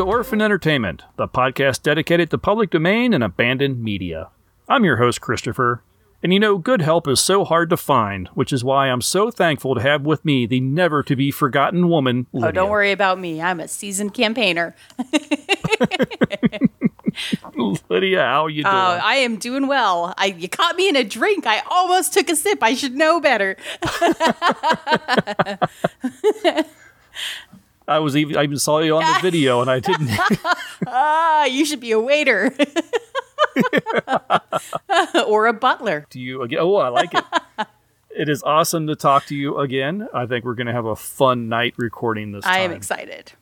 To Orphan Entertainment, the podcast dedicated to public domain and abandoned media. I'm your host, Christopher, and you know, good help is so hard to find, which is why I'm so thankful to have with me the never to be forgotten woman, Lydia. Oh, don't worry about me. I'm a seasoned campaigner. Lydia, how are you doing? Uh, I am doing well. I, you caught me in a drink. I almost took a sip. I should know better. I was even I even saw you on the video, and I didn't. Ah, you should be a waiter or a butler. Do you again. Oh, I like it. it is awesome to talk to you again. I think we're going to have a fun night recording this time. I am excited.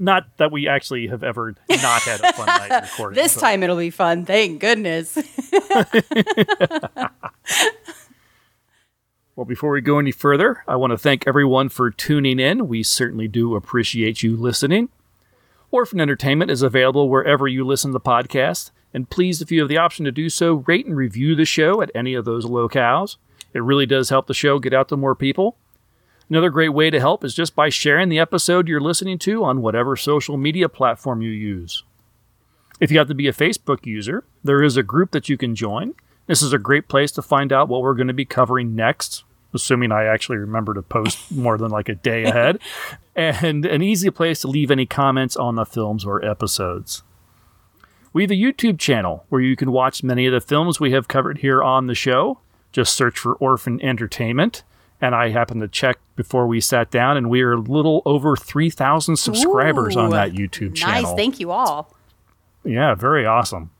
Not that we actually have ever not had a fun night recording. This but- time it'll be fun. Thank goodness. Well, before we go any further, I want to thank everyone for tuning in. We certainly do appreciate you listening. Orphan Entertainment is available wherever you listen to podcasts, and please, if you have the option to do so, rate and review the show at any of those locales. It really does help the show get out to more people. Another great way to help is just by sharing the episode you're listening to on whatever social media platform you use. If you have to be a Facebook user, there is a group that you can join. This is a great place to find out what we're going to be covering next, assuming I actually remember to post more than like a day ahead, and an easy place to leave any comments on the films or episodes. We have a YouTube channel where you can watch many of the films we have covered here on the show. Just search for Orphan Entertainment. And I happened to check before we sat down, and we are a little over 3,000 subscribers on that YouTube channel. Nice. Thank you all. Yeah, very awesome.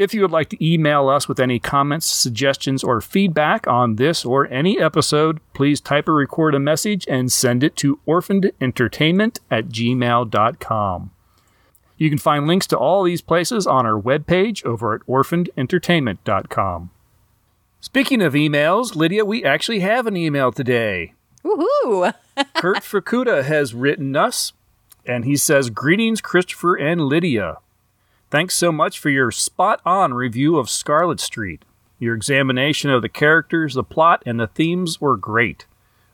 If you would like to email us with any comments, suggestions, or feedback on this or any episode, please type or record a message and send it to orphanedentertainment at gmail.com. You can find links to all these places on our webpage over at orphanedentertainment.com. Speaking of emails, Lydia, we actually have an email today. Woohoo. Kurt Fukuda has written us, and he says, Greetings, Christopher and Lydia. Thanks so much for your spot on review of Scarlet Street. Your examination of the characters, the plot, and the themes were great.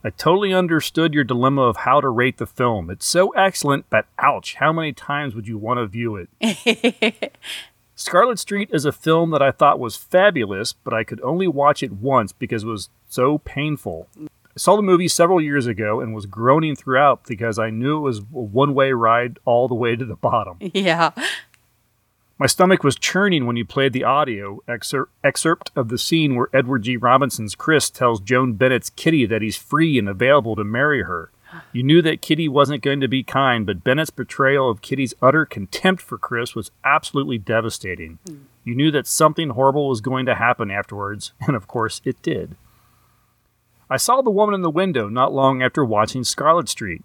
I totally understood your dilemma of how to rate the film. It's so excellent, but ouch, how many times would you want to view it? Scarlet Street is a film that I thought was fabulous, but I could only watch it once because it was so painful. I saw the movie several years ago and was groaning throughout because I knew it was a one way ride all the way to the bottom. yeah. My stomach was churning when you played the audio excer- excerpt of the scene where Edward G. Robinson's Chris tells Joan Bennett's Kitty that he's free and available to marry her. You knew that Kitty wasn't going to be kind, but Bennett's portrayal of Kitty's utter contempt for Chris was absolutely devastating. You knew that something horrible was going to happen afterwards, and of course it did. I saw the woman in the window not long after watching Scarlet Street.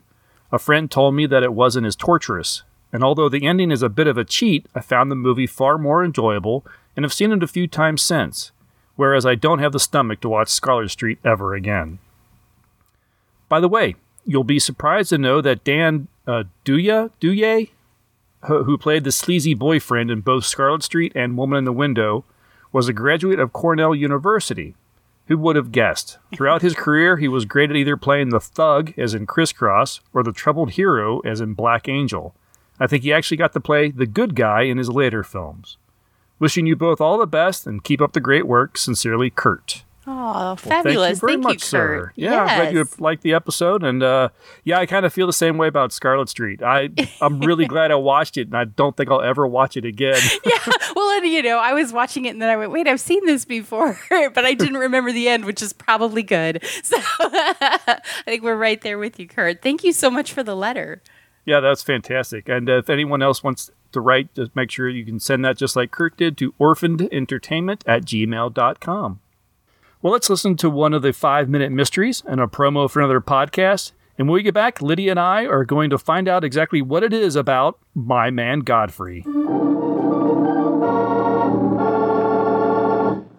A friend told me that it wasn't as torturous, and although the ending is a bit of a cheat, I found the movie far more enjoyable and have seen it a few times since, whereas I don't have the stomach to watch Scarlet Street ever again. By the way, you'll be surprised to know that Dan uh, Duya, Duye, who played the sleazy boyfriend in both Scarlet Street and Woman in the Window, was a graduate of Cornell University. Who would have guessed? Throughout his career, he was great at either playing the thug, as in Crisscross, or the troubled hero, as in Black Angel. I think he actually got to play the good guy in his later films. Wishing you both all the best and keep up the great work. Sincerely, Kurt. Oh, Thank fabulous. you very Thank much, you, sir. Kurt. Yeah, I'm glad you liked the episode, and uh, yeah, I kind of feel the same way about Scarlet Street. I I'm really glad I watched it, and I don't think I'll ever watch it again. yeah. Well, and you know, I was watching it and then I went, wait, I've seen this before, but I didn't remember the end, which is probably good. So I think we're right there with you, Kurt. Thank you so much for the letter. Yeah, that's fantastic. And if anyone else wants to write, just make sure you can send that just like Kirk did to orphanedentertainment at gmail.com. Well, let's listen to one of the five minute mysteries and a promo for another podcast. And when we get back, Lydia and I are going to find out exactly what it is about My Man Godfrey.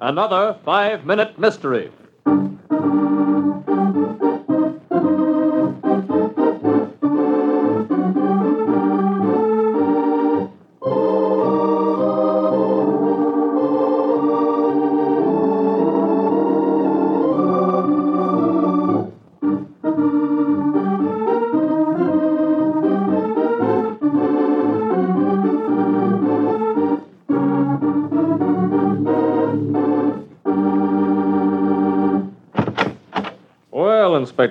Another five minute mystery.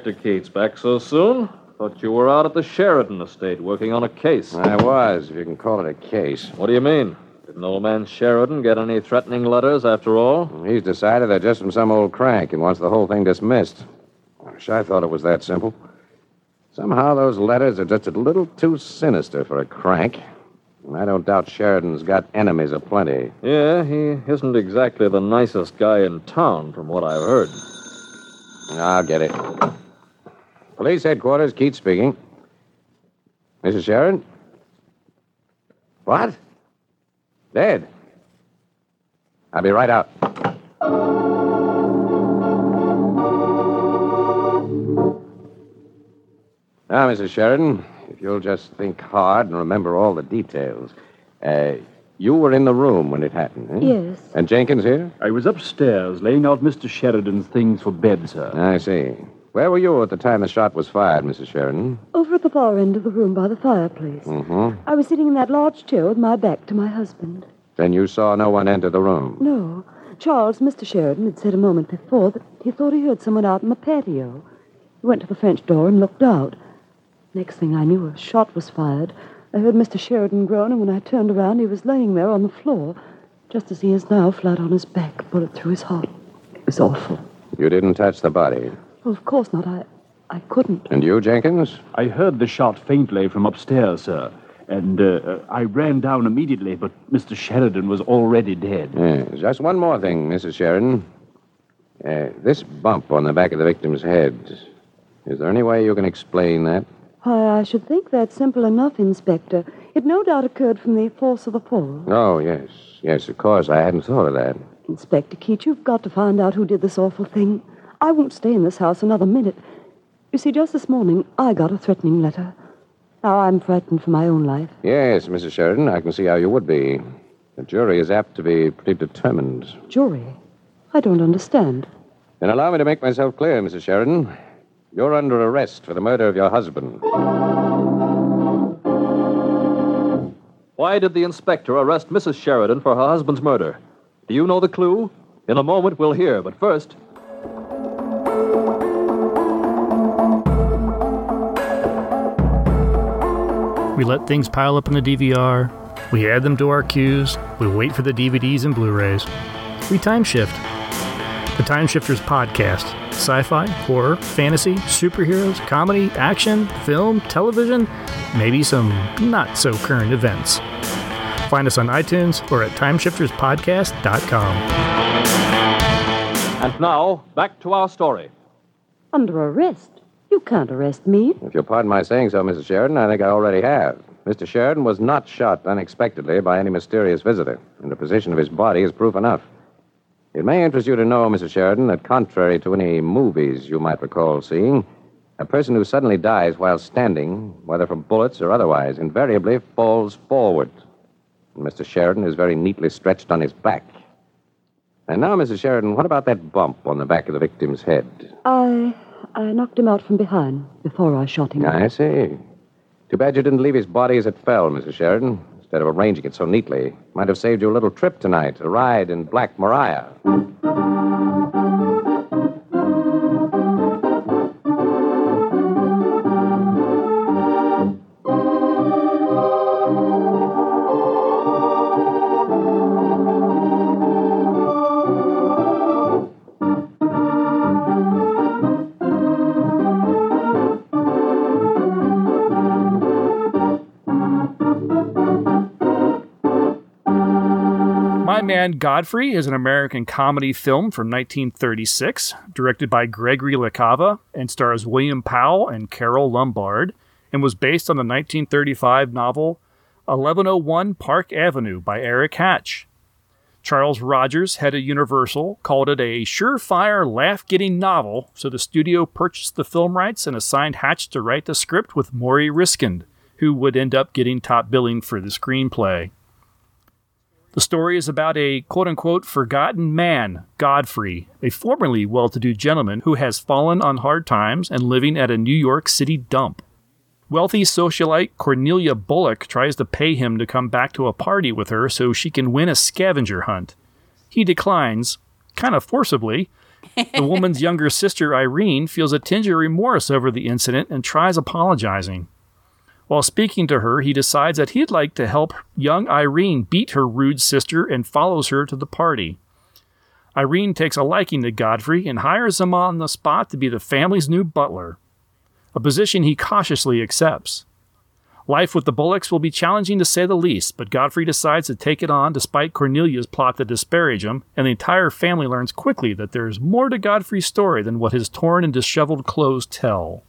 Inspector Keats. Back so soon? Thought you were out at the Sheridan estate working on a case. I was, if you can call it a case. What do you mean? Didn't old man Sheridan get any threatening letters after all? He's decided they're just from some old crank and wants the whole thing dismissed. I wish I thought it was that simple. Somehow those letters are just a little too sinister for a crank. And I don't doubt Sheridan's got enemies aplenty. Yeah, he isn't exactly the nicest guy in town, from what I've heard. I'll get it. Police headquarters, Keats speaking. Mrs. Sheridan? What? Dead. I'll be right out. Now, Mrs. Sheridan, if you'll just think hard and remember all the details. Uh, you were in the room when it happened, eh? Yes. And Jenkins here? I was upstairs laying out Mr. Sheridan's things for bed, sir. I see. Where were you at the time the shot was fired, Mrs. Sheridan? Over at the far end of the room by the fireplace. Mm-hmm. I was sitting in that large chair with my back to my husband. Then you saw no one enter the room. No. Charles, Mr. Sheridan, had said a moment before that he thought he heard someone out in the patio. He went to the French door and looked out. Next thing I knew, a shot was fired. I heard Mr. Sheridan groan, and when I turned around, he was laying there on the floor, just as he is now, flat on his back, bullet through his heart. It was awful. You didn't touch the body. Well, of course not. I, I couldn't. And you, Jenkins? I heard the shot faintly from upstairs, sir. And uh, I ran down immediately, but Mr. Sheridan was already dead. Yes. Just one more thing, Mrs. Sheridan. Uh, this bump on the back of the victim's head. Is there any way you can explain that? Why, I should think that's simple enough, Inspector. It no doubt occurred from the force of the fall. Oh, yes. Yes, of course. I hadn't thought of that. Inspector Keats, you've got to find out who did this awful thing. I won't stay in this house another minute. You see, just this morning, I got a threatening letter. Now I'm frightened for my own life. Yes, Mrs. Sheridan, I can see how you would be. The jury is apt to be pretty determined. Jury? I don't understand. Then allow me to make myself clear, Mrs. Sheridan. You're under arrest for the murder of your husband. Why did the inspector arrest Mrs. Sheridan for her husband's murder? Do you know the clue? In a moment, we'll hear, but first. We let things pile up in the DVR. We add them to our queues. We wait for the DVDs and Blu rays. We time shift. The Time Shifters podcast sci fi, horror, fantasy, superheroes, comedy, action, film, television, maybe some not so current events. Find us on iTunes or at timeshifterspodcast.com. And now, back to our story. Under arrest? You can't arrest me. If you'll pardon my saying so, Mrs. Sheridan, I think I already have. Mr. Sheridan was not shot unexpectedly by any mysterious visitor, and the position of his body is proof enough. It may interest you to know, Mrs. Sheridan, that contrary to any movies you might recall seeing, a person who suddenly dies while standing, whether from bullets or otherwise, invariably falls forward. And Mr. Sheridan is very neatly stretched on his back. And now, Mrs. Sheridan, what about that bump on the back of the victim's head? I. I knocked him out from behind before I shot him. I see. Too bad you didn't leave his body as it fell, Mrs. Sheridan. Instead of arranging it so neatly, might have saved you a little trip tonight, a ride in Black Maria. Man Godfrey is an American comedy film from 1936, directed by Gregory LaCava and stars William Powell and Carole Lombard, and was based on the 1935 novel 1101 Park Avenue by Eric Hatch. Charles Rogers, head of Universal, called it a surefire, laugh getting novel, so the studio purchased the film rights and assigned Hatch to write the script with Morrie Ryskind, who would end up getting top billing for the screenplay. The story is about a quote unquote forgotten man, Godfrey, a formerly well to do gentleman who has fallen on hard times and living at a New York City dump. Wealthy socialite Cornelia Bullock tries to pay him to come back to a party with her so she can win a scavenger hunt. He declines, kind of forcibly, The woman's younger sister, Irene, feels a tinge of remorse over the incident and tries apologizing. While speaking to her, he decides that he'd like to help young Irene beat her rude sister and follows her to the party. Irene takes a liking to Godfrey and hires him on the spot to be the family's new butler, a position he cautiously accepts. Life with the Bullocks will be challenging to say the least, but Godfrey decides to take it on despite Cornelia's plot to disparage him, and the entire family learns quickly that there is more to Godfrey's story than what his torn and disheveled clothes tell.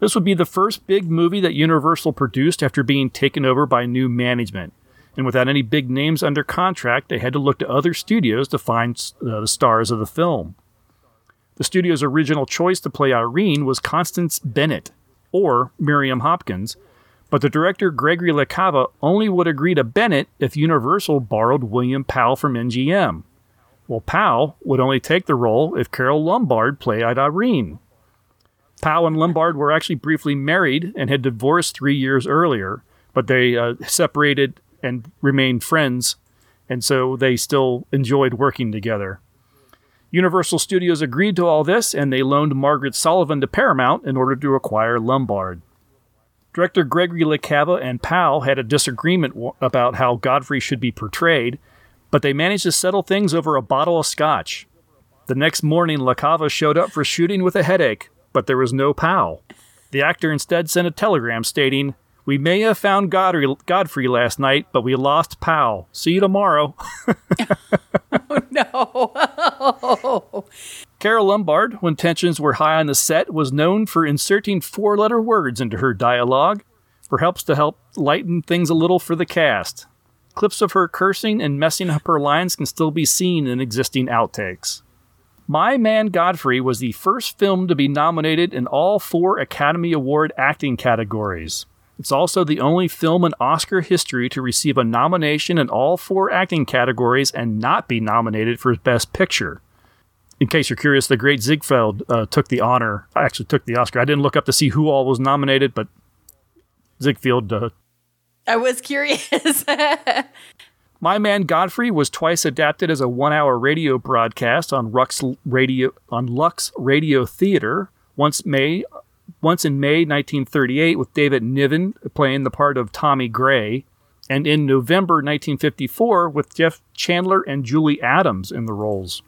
This would be the first big movie that Universal produced after being taken over by new management. And without any big names under contract, they had to look to other studios to find uh, the stars of the film. The studio's original choice to play Irene was Constance Bennett, or Miriam Hopkins, but the director Gregory LaCava only would agree to Bennett if Universal borrowed William Powell from MGM. Well, Powell would only take the role if Carole Lombard played Irene. Powell and Lombard were actually briefly married and had divorced three years earlier, but they uh, separated and remained friends, and so they still enjoyed working together. Universal Studios agreed to all this, and they loaned Margaret Sullavan to Paramount in order to acquire Lombard. Director Gregory LaCava and Powell had a disagreement w- about how Godfrey should be portrayed, but they managed to settle things over a bottle of scotch. The next morning, LaCava showed up for shooting with a headache, but there was no Powell. The actor instead sent a telegram stating, We may have found Godfrey, Godfrey last night, but we lost Powell. See you tomorrow. Oh, no. Carole Lombard, when tensions were high on the set, was known for inserting four letter words into her dialogue, perhaps to help lighten things a little for the cast. Clips of her cursing and messing up her lines can still be seen in existing outtakes. My Man Godfrey was the first film to be nominated in all four Academy Award acting categories. It's also the only film in Oscar history to receive a nomination in all four acting categories and not be nominated for Best Picture. In case you're curious, the great Ziegfeld uh, took the honor, I actually took the Oscar. I didn't look up to see who all was nominated, but Ziegfeld uh, I was curious. My Man Godfrey was twice adapted as a one-hour radio broadcast on Lux Radio on Lux Radio Theater. Once May, once in May 1938, with David Niven playing the part of Tommy Gray, and in November 1954 with Jeff Chandler and Julie Adams in the roles.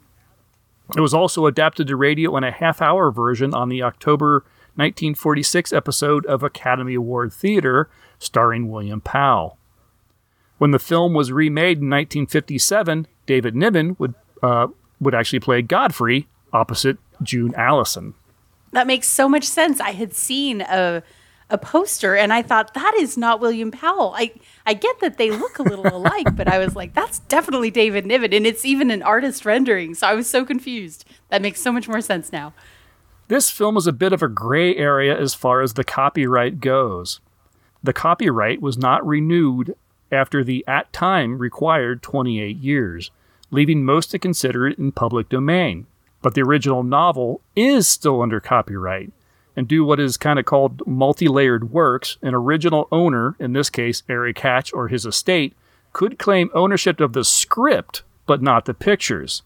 It was also adapted to radio in a half-hour version on the October 1946 episode of Academy Award Theater, starring William Powell. When the film was remade in 1957, David Niven would uh, would actually play Godfrey opposite June Allyson. that makes so much sense. I had seen a a poster and I thought that is not William Powell. I I get that they look a little alike, but I was like that's definitely David Niven and it's even an artist rendering. So I was so confused. That makes so much more sense now. This film is a bit of a gray area as far as the copyright goes. The copyright was not renewed after the at time required 28 years, leaving most to consider it in public domain. But the original novel is still under copyright. And do what is kind of called multi layered works, an original owner, in this case Eric Hatch or his estate, could claim ownership of the script, but not the pictures.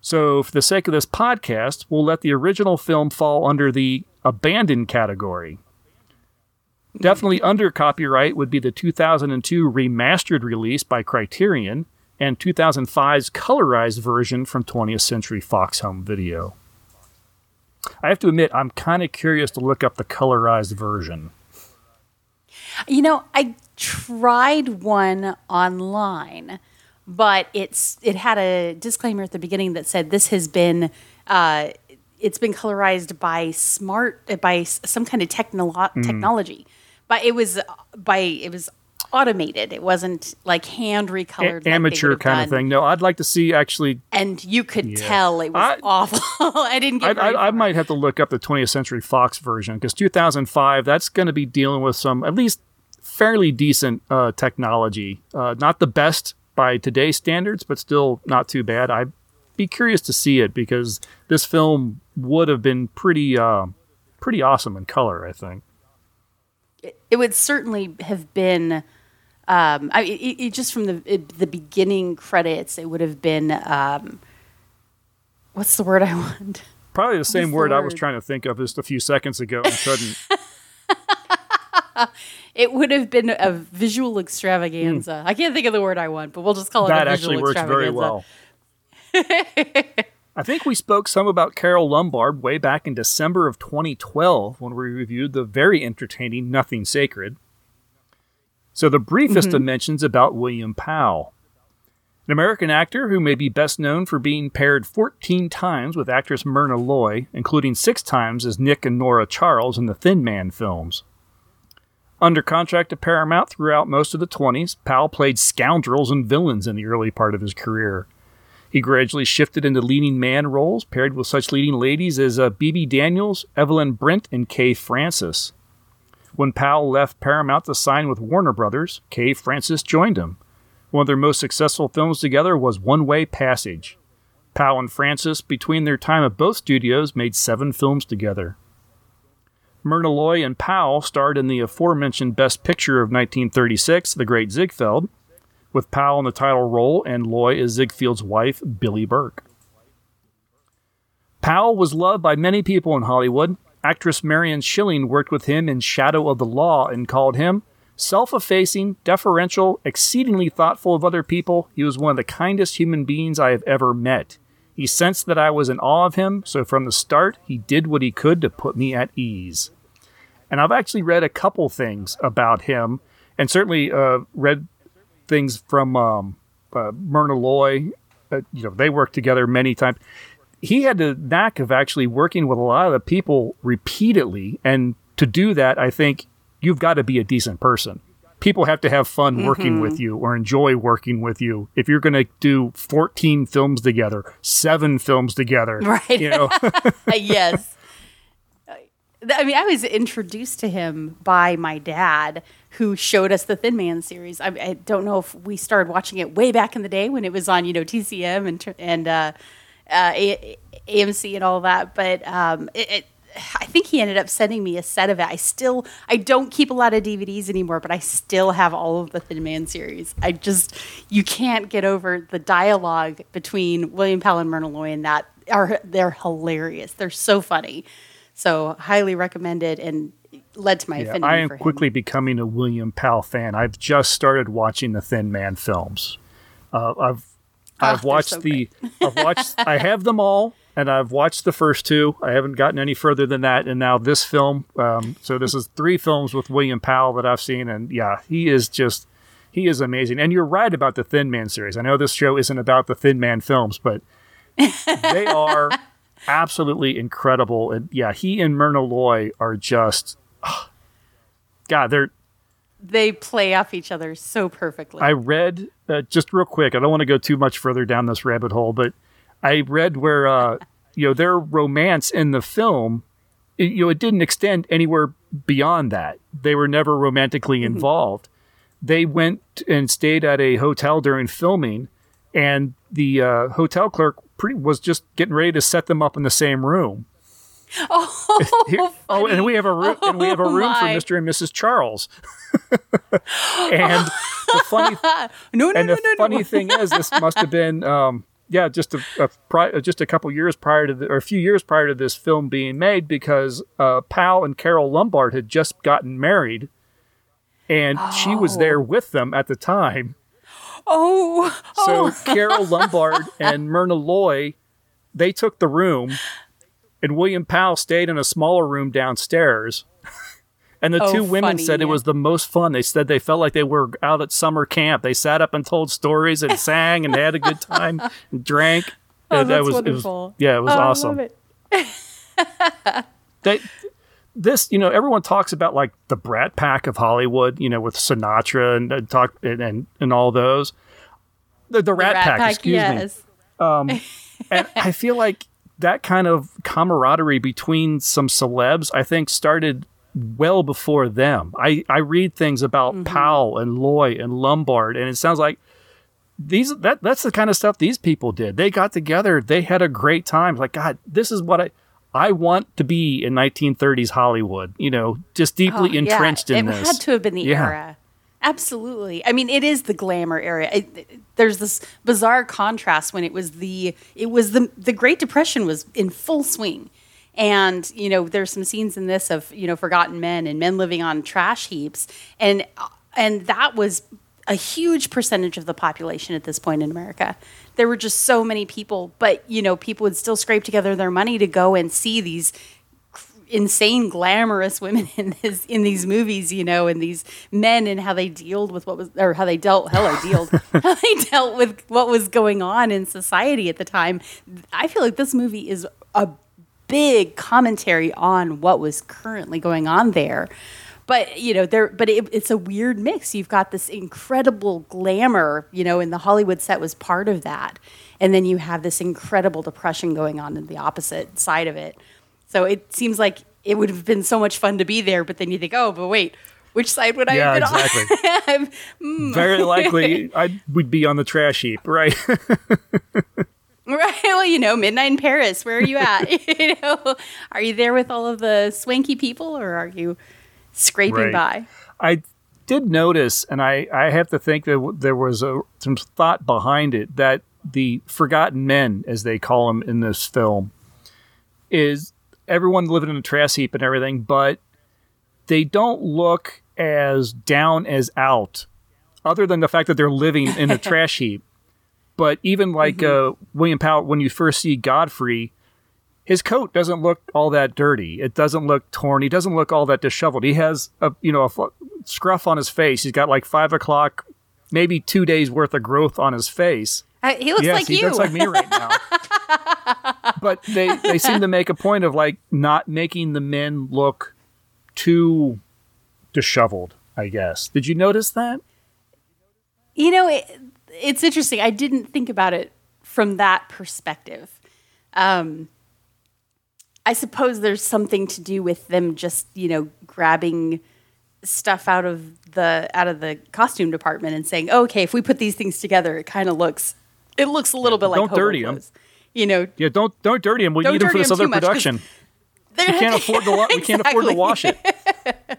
So, for the sake of this podcast, we'll let the original film fall under the abandoned category. Definitely under copyright would be the 2002 remastered release by Criterion and 2005's colorized version from 20th Century Fox Home Video. I have to admit, I'm kind of curious to look up the colorized version. You know, I tried one online, but it's it had a disclaimer at the beginning that said this has been uh, it's been colorized by smart by some kind of technolo- technology, but it was by it was automated. It wasn't like hand A- recolored, like they amateur would've kind of thing. No, I'd like to see actually. And you could tell it was I- awful. I didn't I, get. very I, I might have to look up the 20th Century Fox version because 2005, that's going to be dealing with some at least fairly decent uh, technology. Uh, not the best by today's standards, but still not too bad. I'd be curious to see it because this film would have been pretty, uh, pretty awesome in color. I think. It would certainly have been um, I, it, it, just from the it, the beginning credits it would have been um, what's the word I want? Probably the same the word I was trying to think of just a few seconds ago and couldn't. It would have been a visual extravaganza. I can't think of the word I want, but we'll just call it that a visual actually works very well. I think we spoke some about Carole Lombard way back in December of 2012 when we reviewed the very entertaining Nothing Sacred. So, the briefest Mm-hmm. of mentions about William Powell. An American actor who may be best known for being paired 14 times with actress Myrna Loy, including six times as Nick and Nora Charles in the Thin Man films. Under contract to Paramount throughout most of the 20s, Powell played scoundrels and villains in the early part of his career. He gradually shifted into leading man roles, paired with such leading ladies as uh, Bebe Daniels, Evelyn Brent, and Kay Francis. When Powell left Paramount to sign with Warner Brothers, Kay Francis joined him. One of their most successful films together was One Way Passage. Powell and Francis, between their time at both studios, made seven films together. Myrna Loy and Powell starred in the aforementioned Best Picture of 1936, The Great Ziegfeld, with Powell in the title role and Loy as Ziegfeld's wife, Billie Burke. Powell was loved by many people in Hollywood. Actress Marion Shilling worked with him in Shadow of the Law and called him self effacing, deferential, exceedingly thoughtful of other people. He was one of the kindest human beings I have ever met. He sensed that I was in awe of him, so from the start, he did what he could to put me at ease. And I've actually read a couple things about him, and certainly uh, read things from um, uh, Myrna Loy. Uh, you know, they worked together many times. He had the knack of actually working with a lot of the people repeatedly, and to do that, I think you've got to be a decent person. People have to have fun working with you or enjoy working with you. If you're going to do 14 films together, seven films together, Right. You know, yes. I mean, I was introduced to him by my dad, who showed us the Thin Man series. I, I don't know if we started watching it way back in the day when it was on, you know, TCM and and uh, uh, AMC and all that, but um, it, it, I think he ended up sending me a set of it. I still, I don't keep a lot of DVDs anymore, but I still have all of the Thin Man series. I just, you can't get over the dialogue between William Powell and Myrna Loy, and that are they're hilarious. They're so funny. So highly recommended and led to my Yeah, affinity I am quickly becoming a William Powell fan. I've just started watching the Thin Man films. Uh, I've Ah, I've they're watched so the I've watched I have them all and I've watched the first two. I haven't gotten any further than that, and now this film. Um, so this is three films with William Powell that I've seen, and yeah, he is just he is amazing. And you're right about the Thin Man series. I know this show isn't about the Thin Man films, but they are absolutely incredible. And yeah, he and Myrna Loy are just God, they're They play off each other so perfectly. I read uh, just real quick. I don't want to go too much further down this rabbit hole, but I read where uh, you know their romance in the film, it, you know, it didn't extend anywhere beyond that. They were never romantically involved. They went and stayed at a hotel during filming, and the uh, hotel clerk pretty, was just getting ready to set them up in the same room. oh, Here- oh, and we have a room, and we have a Oh, room for. Mr. and Mrs. Charles. and the funny no, no, and no, the no, no. funny thing is, this must have been, um, yeah, just a, a pri- just a couple years prior to the, or a few years prior to this film being made, because uh, Powell and Carole Lombard had just gotten married, and she was there with them at the time. Oh, So oh. Carole Lombard and Myrna Loy, they took the room, and William Powell stayed in a smaller room downstairs. And the Oh, two women said it was the most fun. They said they felt like they were out at summer camp. They sat up and told stories and sang and had a good time and drank. Oh, And that that's was, it was- yeah, it was Oh, I awesome. love it. They, this, you know, everyone talks about like the Brat Pack of Hollywood, you know, with Sinatra and, and talk and, and and all those. The, the Rat, Rat Pack, Pack, excuse me. yes. Um, and I feel like that kind of camaraderie between some celebs, I think, started well before them. I, I read things about Mm-hmm. Powell and Loy and Lombard, and it sounds like these that that's the kind of stuff these people did. They got together, they had a great time. Like, God, this is what I I want to be in 1930s Hollywood. You know, just deeply Oh, yeah, entrenched in it this. had to have been the Yeah. era. Absolutely. I mean, it is the glamour area. It, it- there's this bizarre contrast when it was the it was the the Great Depression was in full swing. And you know, there's some scenes in this of, you know, forgotten men and men living on trash heaps and and that was a huge percentage of the population at this point in America. There were just so many people, but you know, people would still scrape together their money to go and see these insane glamorous women in this in these movies, you know, and these men and how they dealt with what was or how they dealt hell or dealt how they dealt with what was going on in society at the time. I feel like this movie is a big commentary on what was currently going on there. But you know, there. But it, it's a weird mix. You've got this incredible glamour, you know, and the Hollywood set was part of that, and then you have this incredible depression going on in the opposite side of it. So it seems like it would have been so much fun to be there, but then you think, oh, but wait, which side would I Yeah, have been exactly. on? Hmm. Very likely, I would be on the trash heap, right? right. Well, you know, Midnight in Paris. Where are you at? you know, are you there with all of the swanky people, or are you scraping Right. by? I did notice, and I, I have to think that there was a, some thought behind it that the forgotten men, as they call them in this film, is everyone living in a trash heap and everything, but they don't look as down as out, other than the fact that they're living in a trash heap. But even like uh, William Powell, when you first see Godfrey, his coat doesn't look all that dirty. It doesn't look torn. He doesn't look all that disheveled. He has a you know a scruff on his face. He's got like five o'clock, maybe two days worth of growth on his face. Uh, he looks yes, like he you. looks like me right now. but they they seem to make a point of like not making the men look too disheveled. I guess. Did you notice that? You know, it, it's interesting. I didn't think about it from that perspective. Um, I suppose there's something to do with them just, you know, grabbing stuff out of the out of the costume department and saying, "Okay, if we put these things together, it kind of looks it looks a little bit like Don't dirty clothes." You know, Yeah, don't don't dirty him. We need him for this other too much, 'cause production. We can't afford to wa- we can't afford to wash it.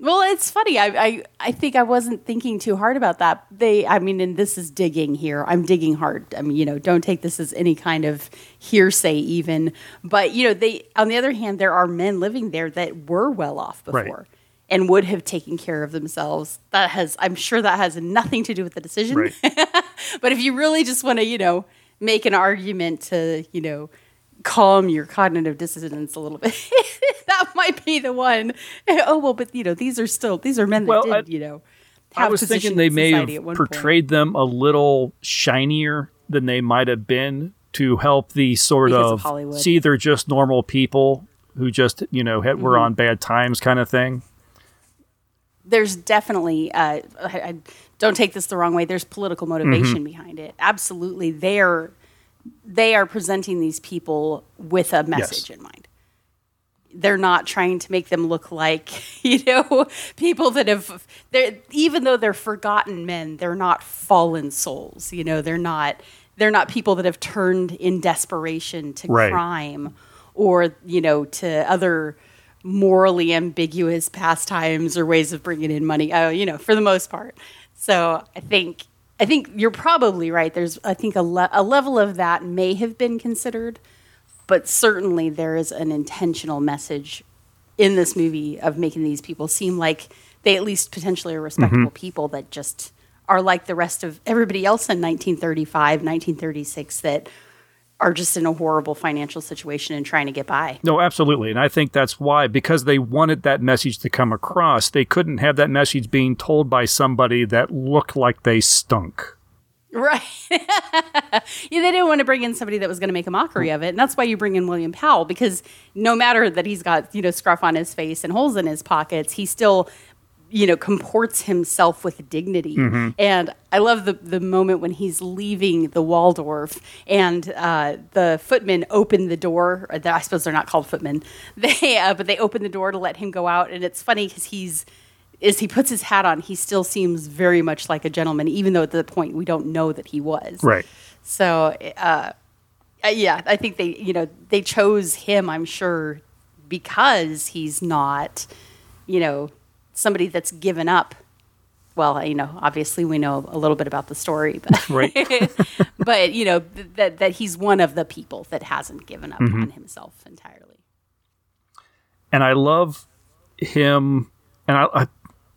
Well, it's funny. I, I I think I wasn't thinking too hard about that. They, I mean, and this is digging here. I'm digging hard. I mean, you know, don't take this as any kind of hearsay, even. But you know, they. On the other hand, there are men living there that were well off before. Right. And would have taken care of themselves. That has, I'm sure, that has nothing to do with the decision. Right. But if you really just want to, you know, make an argument to, you know, calm your cognitive dissonance a little bit, that might be the one. Oh well, but you know, these are still these are men that Well, did, I- you know, I was thinking they may have one point. portrayed them a little shinier than they might have been to help the sort Because of see they're just normal people who just you know had, Mm-hmm. were on bad times kind of thing. There's definitely, uh, I, I don't take this the wrong way. There's political Mm-hmm. motivation behind it. Absolutely, they're they are presenting these people with a message in mind. They're not trying to make them look like you know people that have they're even though they're forgotten men, they're not fallen souls. You know, they're not they're not people that have turned in desperation to Right. crime or you know to other morally ambiguous pastimes or ways of bringing in money. Oh, you know, for the most part. So I think I think you're probably right. There's I think a, le- a level of that may have been considered, but certainly there is an intentional message in this movie of making these people seem like they at least potentially are respectable mm-hmm. people that just are like the rest of everybody else in 1935, 1936 that are just in a horrible financial situation and trying to get by. No, absolutely, and I think that's why because they wanted that message to come across, they couldn't have that message being told by somebody that looked like they stunk. Right. yeah, they didn't want to bring in somebody that was going to make a mockery of it. And that's why you bring in William Powell because no matter that he's got, you know, scruff on his face and holes in his pockets, he still, you know, comports himself with dignity. And I love the, the moment when he's leaving the Waldorf and uh, the footmen open the door. Or the- I suppose they're not called footmen. They, uh, but they open the door to let him go out. And it's funny because he's, as he puts his hat on, he still seems very much like a gentleman, even though at the point we don't know that he was. Right. So, uh, uh, yeah, I think they, you know, they chose him. I'm sure because he's not, you know, somebody that's given up well, you know, obviously we know a little bit about the story, but Right. but you know th- that that he's one of the people that hasn't given up Mm-hmm. on himself entirely. and I love him. And I, I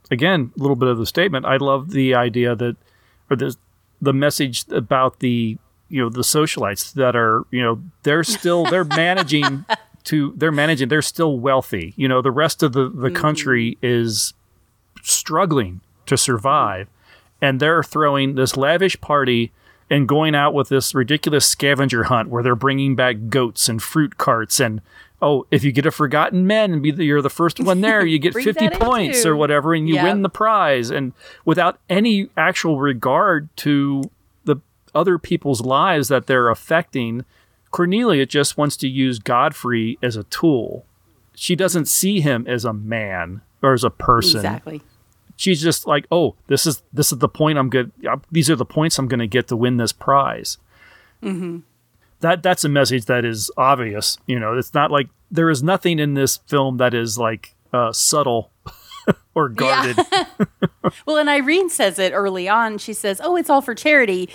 again, a little bit of the statement. I love the idea that, or the the message about the you know the socialites that are you know they're still they're managing to they're managing they're still wealthy. You know the rest of the the country is struggling to survive, and they're throwing this lavish party and going out with this ridiculous scavenger hunt where they're bringing back goats and fruit carts and oh if you get a forgotten man and be the, you're the first one there you get 50 points or whatever and you Yep. win the prize and without any actual regard to the other people's lives that they're affecting cornelia just wants to use godfrey as a tool she doesn't see him as a man or as a person Exactly. she's just like, oh, this is this is the point I'm good. These are the points I'm going to get to win this prize. Mm-hmm. That that's a message that is obvious. You know, it's not like there is nothing in this film that is like uh, subtle or guarded. Yeah. Well, and Irene says it early on. She says, "Oh, it's all for charity."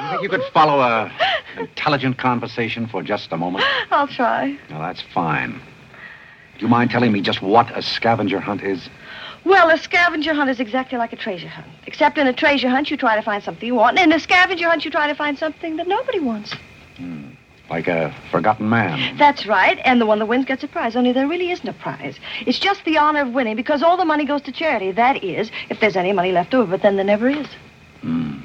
You think you could follow a intelligent conversation for just a moment? I'll try. Well, that's fine. Do you mind telling me just what a scavenger hunt is? Well, a scavenger hunt is exactly like a treasure hunt. Except in a treasure hunt, you try to find something you want, and in a scavenger hunt, you try to find something that nobody wants. Hmm. Like a forgotten man? That's right, and the one that wins gets a prize, only there really isn't a prize. It's just the honor of winning because all the money goes to charity. That is, if there's any money left over, but then there never is. Hmm.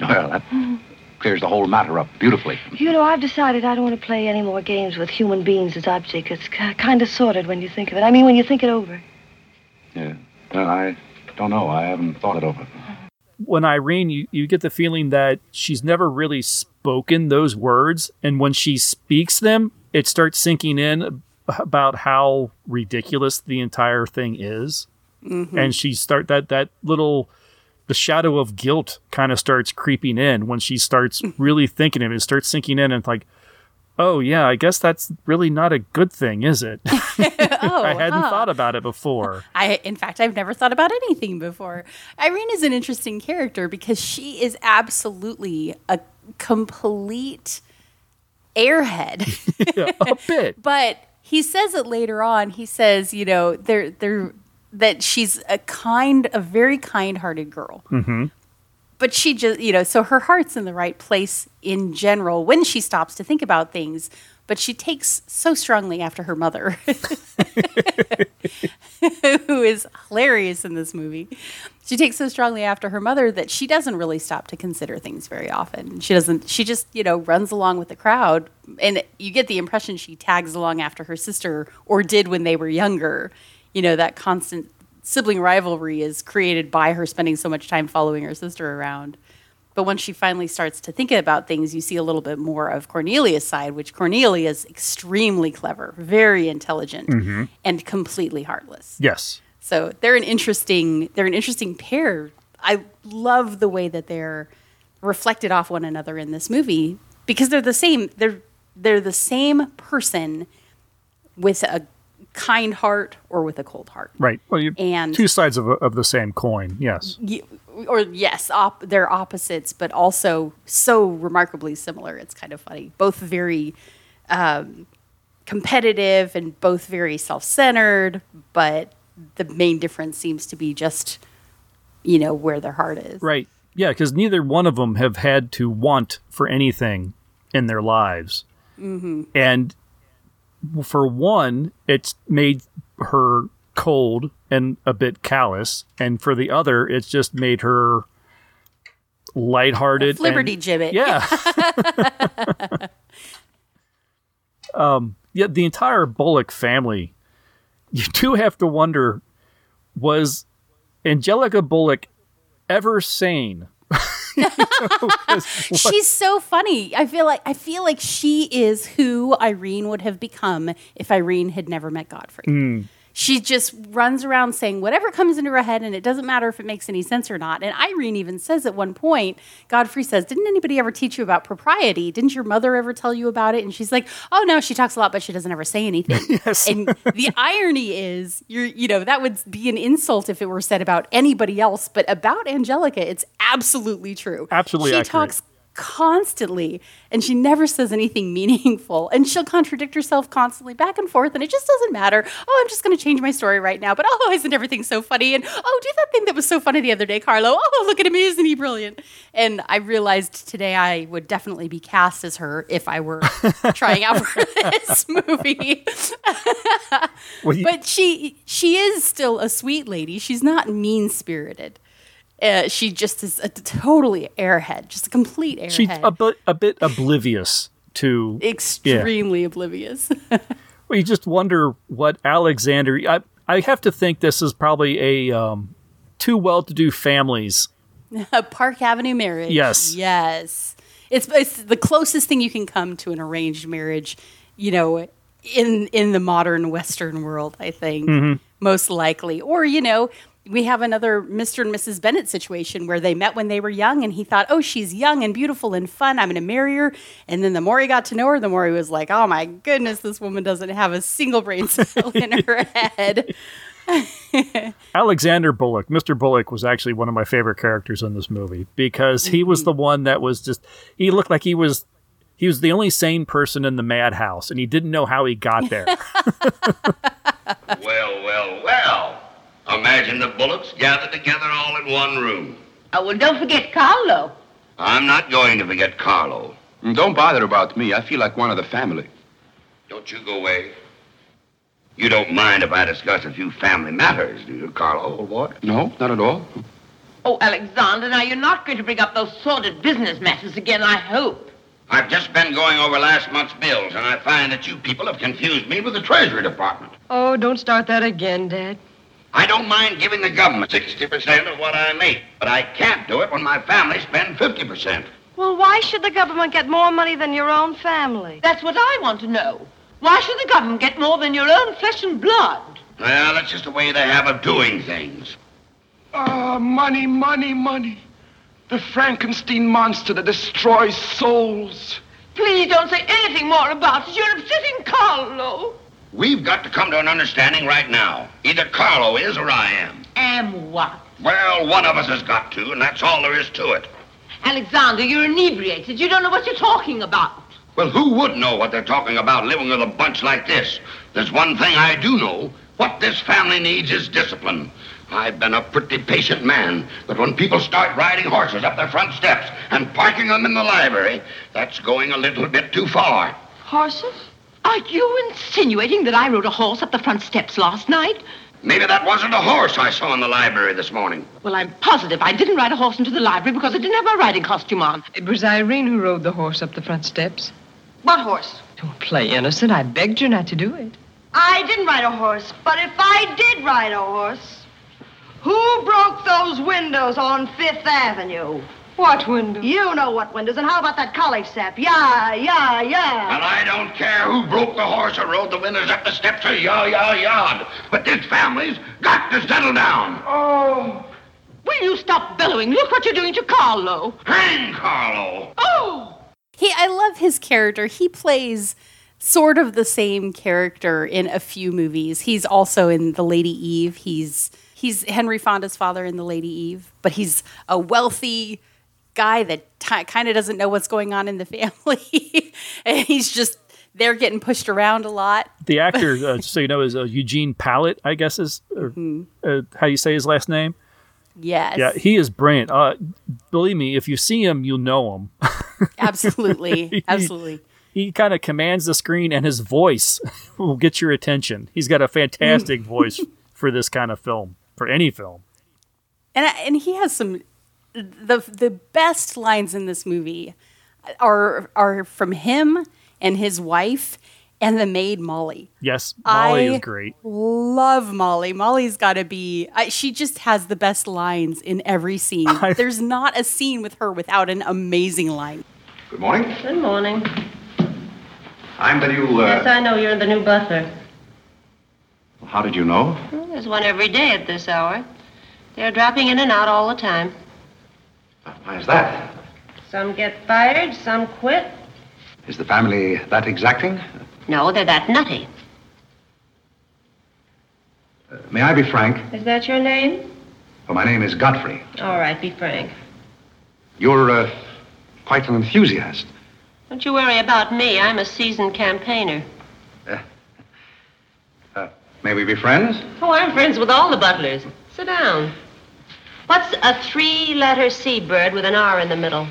Well, that hmm. Clears the whole matter up beautifully. You know, I've decided I don't want to play any more games with human beings as objects. It's kind of sordid when you think of it. I mean, when you think it over. Yeah. Well, I don't know. I haven't thought it over. when Irene, you, you get the feeling that she's never really spoken those words, and when she speaks them, it starts sinking in about how ridiculous the entire thing is, mm-hmm. and she start that that little the shadow of guilt kind of starts creeping in when she starts really thinking of it. It starts sinking in, and it's like, oh yeah, I guess that's really not a good thing, is it? Oh, I hadn't huh. thought about it before. I, in fact, I've never thought about anything before. Irene is an interesting character because she is absolutely a complete airhead. a bit. but he says it later on. He says, you know, they're they're that she's a kind, a very kind-hearted girl. Mm-hmm. But she just, you know, so her heart's in the right place in general when she stops to think about things. But she takes so strongly after her mother, who is hilarious in this movie. She takes so strongly after her mother that she doesn't really stop to consider things very often. She doesn't. She just, you know, runs along with the crowd, and you get the impression she tags along after her sister, or did when they were younger. You know, that constant sibling rivalry is created by her spending so much time following her sister around. But once she finally starts to think about things, you see a little bit more of Cornelia's side, which Cornelia is extremely clever, very intelligent, mm-hmm. and completely heartless. Yes. So they're an interesting they're an interesting pair. I love the way that they're reflected off one another in this movie because they're the same they're they're the same person with a kind heart or with a cold heart. Right. Well, you, And- two sides of, a, of the same coin. Yes. Or yes, op- they're opposites, but also so remarkably similar. It's kind of funny. Both very um, competitive and both very self-centered, but the main difference seems to be just you know where their heart is. Right. Yeah, because neither one of them have had to want for anything in their lives. Mm-hmm. And for one, it's made her cold and a bit callous. And for the other, it's just made her lighthearted. Liberty and, gibbet. Yeah. um, yeah, the entire Bullock family, you do have to wonder was Angelica Bullock ever sane? She's so funny. I feel like I feel like she is who Irene would have become if Irene had never met Godfrey. Hmm. She just runs around saying whatever comes into her head, and it doesn't matter if it makes any sense or not. And Irene even says at one point, Godfrey says, Didn't anybody ever teach you about propriety? Didn't your mother ever tell you about it? And she's like, Oh, no, she talks a lot, but she doesn't ever say anything. Yes. And the irony is, you're, you know, that would be an insult if it were said about anybody else, but about Angelica, it's absolutely true. Absolutely She accurate. talks constantly and she never says anything meaningful and she'll contradict herself constantly back and forth and it just doesn't matter. Oh i'm just going to change my story right now but oh isn't everything so funny? And oh do that thing that was so funny the other day carlo. Oh look at him isn't he brilliant? And i realized today i would definitely be cast as her if i were trying out for this movie. Well, you- but she she is still a sweet lady. She's not mean spirited uh, she just is a totally airhead, just a complete airhead. She's a bit, a bit oblivious to. extremely oblivious. Well, you just wonder what Alexander. I, I have to think this is probably a um, two well-to-do families. a Park Avenue marriage. Yes. Yes. It's it's the closest thing you can come to an arranged marriage, you know, in in the modern Western world, I think. Mm-hmm. Most likely. Or, you know, we have another Mr. and Mrs. Bennet situation where they met when they were young and he thought, oh, she's young and beautiful and fun. I'm going to marry her. And then the more he got to know her, the more he was like, oh my goodness, this woman doesn't have a single brain cell in her head. Alexander Bullock, Mr. Bullock, was actually one of my favorite characters in this movie because he was the mm-hmm. one that was just. He looked like he was. He was the only sane person in the madhouse, and he didn't know how he got there. Well, well, well. Imagine the bullocks gathered together all in one room. Oh, well, don't forget Carlo. I'm not going to forget Carlo. Mm, Don't bother about me. I feel like one of the family. Don't you go away. You don't mind if I discuss a few family matters, do you, Carlo, old boy? No, not at all. Oh, Alexander, now you're not going to bring up those sordid business matters again, I hope. I've just been going over last month's bills, and I find that you people have confused me with the Treasury Department. Oh, don't start that again, Dad. I don't mind giving the government 60% of what I make, but I can't do it when my family spends 50%. Well, why should the government get more money than your own family? That's what I want to know. Why should the government get more than your own flesh and blood? Well, that's just the way they have of doing things. Ah, money, money, money. The Frankenstein monster that destroys souls. Please don't say anything more about it. You're upsetting Carlo. We've got to come to an understanding right now. Either Carlo is or I am. Am what? Well, one of us has got to, and that's all there is to it. Alexander, you're inebriated. You don't know what you're talking about. Well, who would know what they're talking about living with a bunch like this? There's one thing I do know. What this family needs is discipline. I've been a pretty patient man, but when people start riding horses up their front steps and parking them in the library, that's going a little bit too far. Horses? Are you insinuating that I rode a horse up the front steps last night? Maybe that wasn't a horse I saw in the library this morning. Well, I'm positive I didn't ride a horse into the library because I didn't have my riding costume on. It was Irene who rode the horse up the front steps. What horse? Don't play innocent. I begged you not to do it. I didn't ride a horse, but if I did ride a horse, who broke those windows on Fifth Avenue? What windows? You know what windows, and how about that college sap? Yeah, yeah, yeah. Well, I don't care who broke the horse or rode the windows up the steps or yah, yah, yah. But this family's got to settle down. Oh. Will you stop bellowing? Look what you're doing to Carlo. Hang Carlo. Oh. He, I love his character. He plays sort of the same character in a few movies. He's also in The Lady Eve. He's he's Henry Fonda's father in The Lady Eve, but he's a wealthy guy that t- kind of doesn't know what's going on in the family, and he's just they're getting pushed around a lot. the actor, uh, so you know, is uh, Eugene Pallette, I guess is or, uh, how you say his last name. Yes, Yeah, he is brilliant. Uh, believe me, if you see him, you'll know him. absolutely, absolutely. he kind of commands the screen, and his voice will get your attention. He's got a fantastic voice for this kind of film, for any film. and I- and he has some the the best lines in this movie are are from him and his wife and the maid Molly. Yes, Molly I is great. Love Molly. Molly's got to be. I, she just has the best lines in every scene. I- There's not a scene with her without an amazing line. Good morning. Good morning. I'm the new, uh... Yes, I know you're the new butler. How did you know? Well, there's one every day at this hour. They're dropping in and out all the time. Why is that? Some get fired, some quit. Is the family that exacting? No, they're that nutty. May I be frank? Is that your name? Well, my name is Godfrey. All right, be frank. You're uh, quite an enthusiast. Don't you worry about me. I'm a seasoned campaigner. Uh, May we be friends? Oh, I'm friends with all the butlers. Sit down. What's a three-letter seabird with an R in the middle?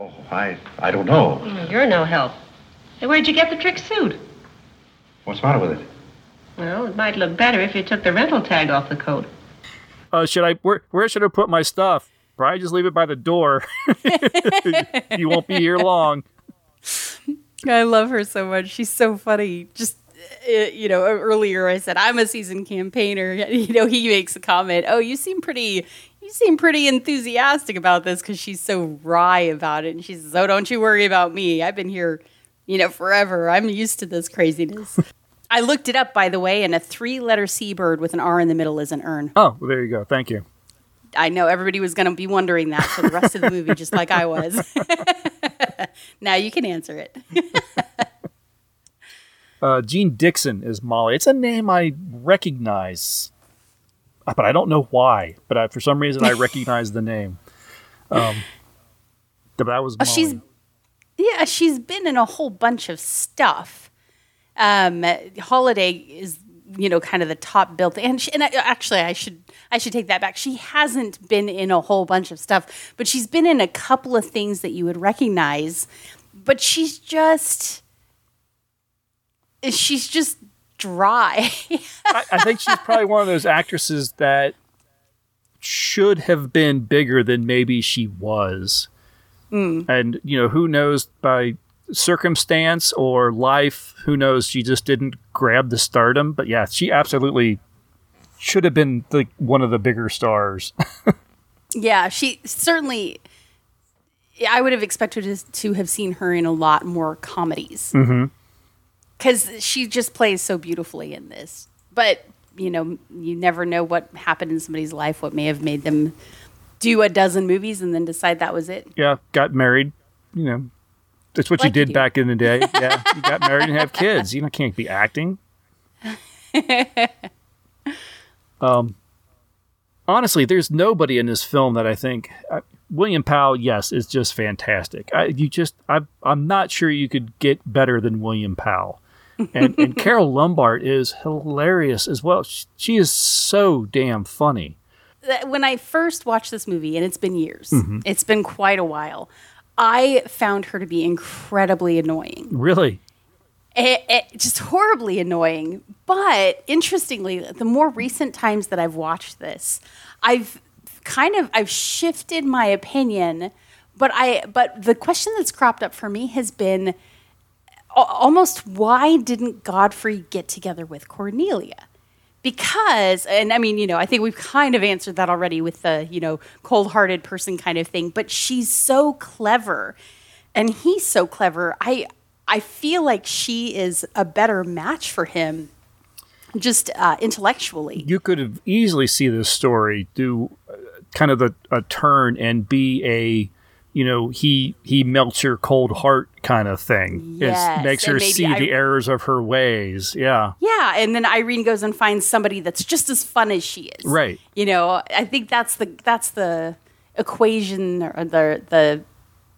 Oh, I, I don't know. Oh, you're no help. Hey, where'd you get the trick suit? What's the matter with it? Well, it might look better if you took the rental tag off the coat. Uh, should I? Where, where should I put my stuff? Probably just leave it by the door. you won't be here long. I love her so much. She's so funny. Just Uh, you know, earlier I said I'm a seasoned campaigner. You know, he makes a comment. Oh, you seem pretty. You seem pretty enthusiastic about this because she's so wry about it. And she says, "Oh, don't you worry about me. I've been here, you know, forever. I'm used to this craziness." I looked it up, by the way, and a three-letter seabird with an R in the middle is an ern. Oh, well, there you go. Thank you. I know everybody was going to be wondering that for the rest of the movie, just like I was. now you can answer it. Uh, Jean Dixon is Molly. It's a name I recognize, uh, but I don't know why. But I, for some reason, I recognize the name. Um, but that was Oh, she's yeah, she's been in a whole bunch of stuff. Um, Holiday is you know kind of the top built, and she, and I, actually I should I should take that back. She hasn't been in a whole bunch of stuff, but she's been in a couple of things that you would recognize. But she's just she's just dry. I, I think she's probably one of those actresses that should have been bigger than maybe she was. Mm. And, you know, who knows by circumstance or life, who knows, she just didn't grab the stardom. But yeah, she absolutely should have been like one of the bigger stars. Yeah, she certainly. I would have expected to, to have seen her in a lot more comedies mm-hmm. Because she just plays so beautifully in this. But you know, you never know what happened in somebody's life, what may have made them do a dozen movies and then decide that was it. Yeah, got married. You know, that's what Like you you did do. back in the day. Yeah, you got married and have kids. You know, can't be acting. Um, honestly, there's nobody in this film that I think uh, William Powell. Yes, is just fantastic. I, you just, I, I'm not sure you could get better than William Powell. And, and Carole Lombard is hilarious as well. She, she is so damn funny. When I first watched this movie, and it's been years, Mhm. it's been quite a while, I found her to be incredibly annoying. Really, it, it, just horribly annoying. But interestingly, the more recent times that I've watched this, I've kind of I've shifted my opinion. But I but the question that's cropped up for me has been almost why didn't Godfrey get together with Cornelia? Because, and I mean, you know, I think we've kind of answered that already with the, you know, cold hearted person kind of thing, but she's so clever and he's so clever. I, I feel like she is a better match for him just uh, intellectually. you could have easily see this story do uh, kind of a, a turn and be a you know he he melts your cold heart kind of thing Yes, it makes and her see I- the errors of her ways yeah Yeah, and then Irene goes and finds somebody that's just as fun as she is. right You know, I think that's the that's the equation or the the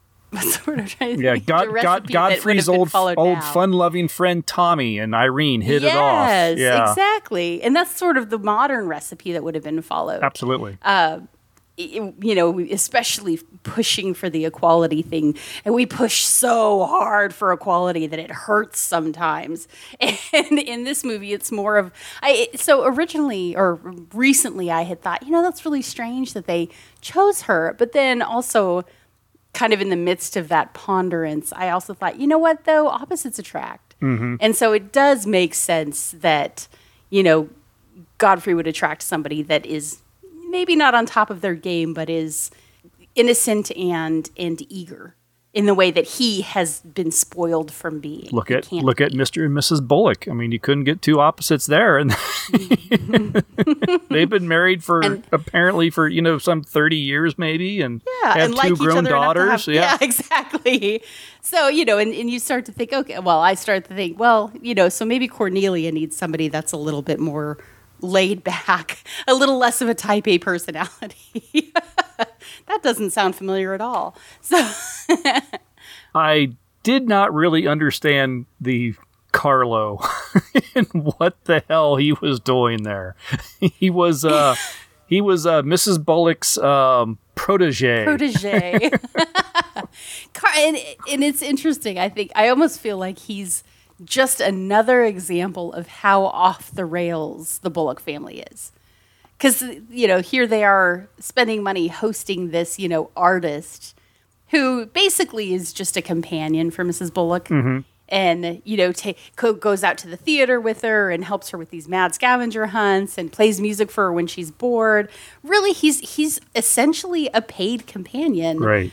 what's the word I'm trying to yeah think? God, God, recipe that would godfrey's old old fun-loving friend tommy and irene hit it off Yes, yeah exactly. And that's sort of the modern recipe that would have been followed. absolutely Uh, you know, especially pushing for the equality thing. And we push so hard for equality that it hurts sometimes. And in this movie, it's more of I. So originally or recently, I had thought, you know, that's really strange that they chose her. But then also, kind of in the midst of that ponderance, I also thought, you know what, though, opposites attract. Mhm. And so it does make sense that, you know, Godfrey would attract somebody that is maybe not on top of their game, but is innocent and and eager in the way that he has been spoiled from being. Look at look at Mr. and Mrs. Bullock. I mean, you couldn't get two opposites there, and they've been married for apparently for you know some thirty years maybe, and yeah, have and like two each grown daughters. have- yeah. exactly. So you know, and, and you start to think, okay, well, I start to think, well, you know, so maybe Cornelia needs somebody that's a little bit more laid back, a little less of a Type A personality. that doesn't sound familiar at all. So I did not really understand the Carlo and what the hell he was doing there. he was uh he was uh Mrs. Bullock's um protege. protege. Car- and, and it's interesting. I think I almost feel like he's just another example of how off the rails the Bullock family is. Because, you know, here they are spending money hosting this, you know, artist who basically is just a companion for Mrs. Bullock. Mhm. And, you know, co- goes out to the theater with her and helps her with these mad scavenger hunts and plays music for her when she's bored. Really, he's he's essentially a paid companion. Right.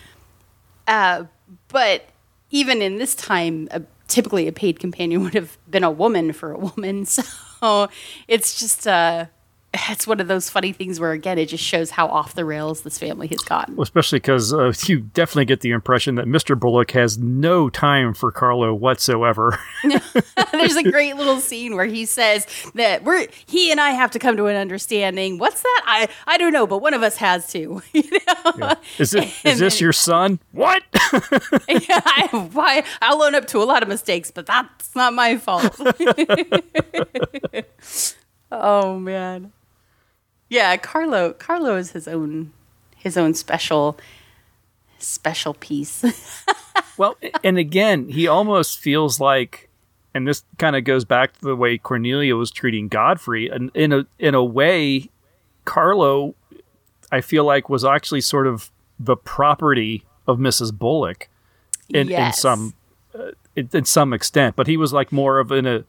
Uh, but even in this time, a, typically a paid companion would have been a woman for a woman. So it's just uh, it's one of those funny things where again it just shows how off the rails this family has gotten. Well, especially because uh, you definitely get the impression that Mr. Bullock has no time for Carlo whatsoever. There's a great little scene where he says that we're he and I have to come to an understanding. What's that? I I don't know, but one of us has to. You know? Is it is this your son? What? yeah, I, why, I'll own up to a lot of mistakes, but that's not my fault. oh man, yeah, Carlo. Carlo is his own his own special special piece. well, and again, he almost feels like, and this kind of goes back to the way Cornelia was treating Godfrey, and in a in a way, Carlo, I feel like was actually sort of the property of Mrs. Bullock, in, in some uh, in, in some extent, but he was like more of in a.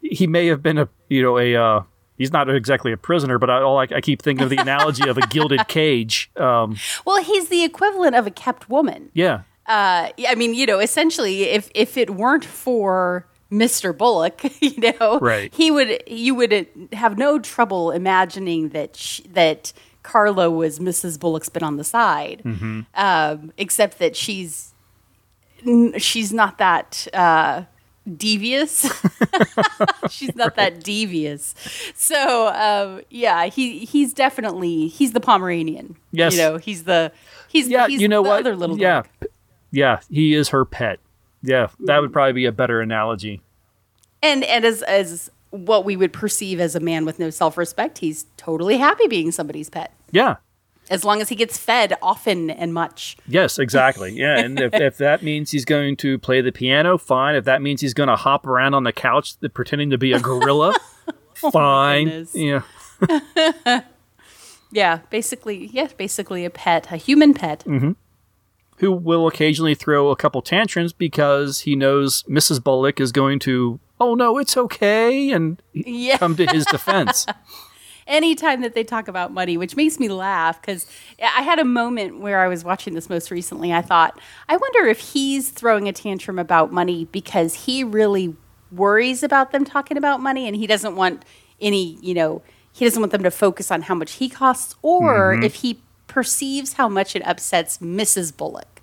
He may have been a you know a. Uh, He's not exactly a prisoner, but I, all I, I keep thinking of the analogy of a gilded cage. Um, well, he's the equivalent of a kept woman. yeah, Uh, I mean, you know, essentially, if if it weren't for Mr. Bullock, you know, Right. he would you would have no trouble imagining that sh- that Carlo was Mrs. Bullock's been on the side, Mm-hmm. um, except that she's n- she's not that uh, devious. she's not that devious. So um, yeah, he he's definitely he's the Pomeranian. Yes. you know, he's the he's yeah. he's you know the what? other little yeah, dog. yeah. He is her pet. Yeah, that would probably be a better analogy. and and as as what we would perceive as a man with no self-respect he's totally happy being somebody's pet Yeah. As long as he gets fed often and much Yes, exactly. Yeah, and if, if that means he's going to play the piano, fine. If that means he's going to hop around on the couch pretending to be a gorilla, fine. Yeah. yeah basically yeah basically a pet a human pet hmm Who will occasionally throw a couple tantrums because he knows Mrs. Bullock is going to, oh no, it's okay, and Yeah. come to his defense. Anytime that they talk about money which makes me laugh because i had a moment where i was watching this most recently i thought i wonder if he's throwing a tantrum about money because he really worries about them talking about money and he doesn't want any you know he doesn't want them to focus on how much he costs or Mhm. if he perceives how much it upsets mrs bullock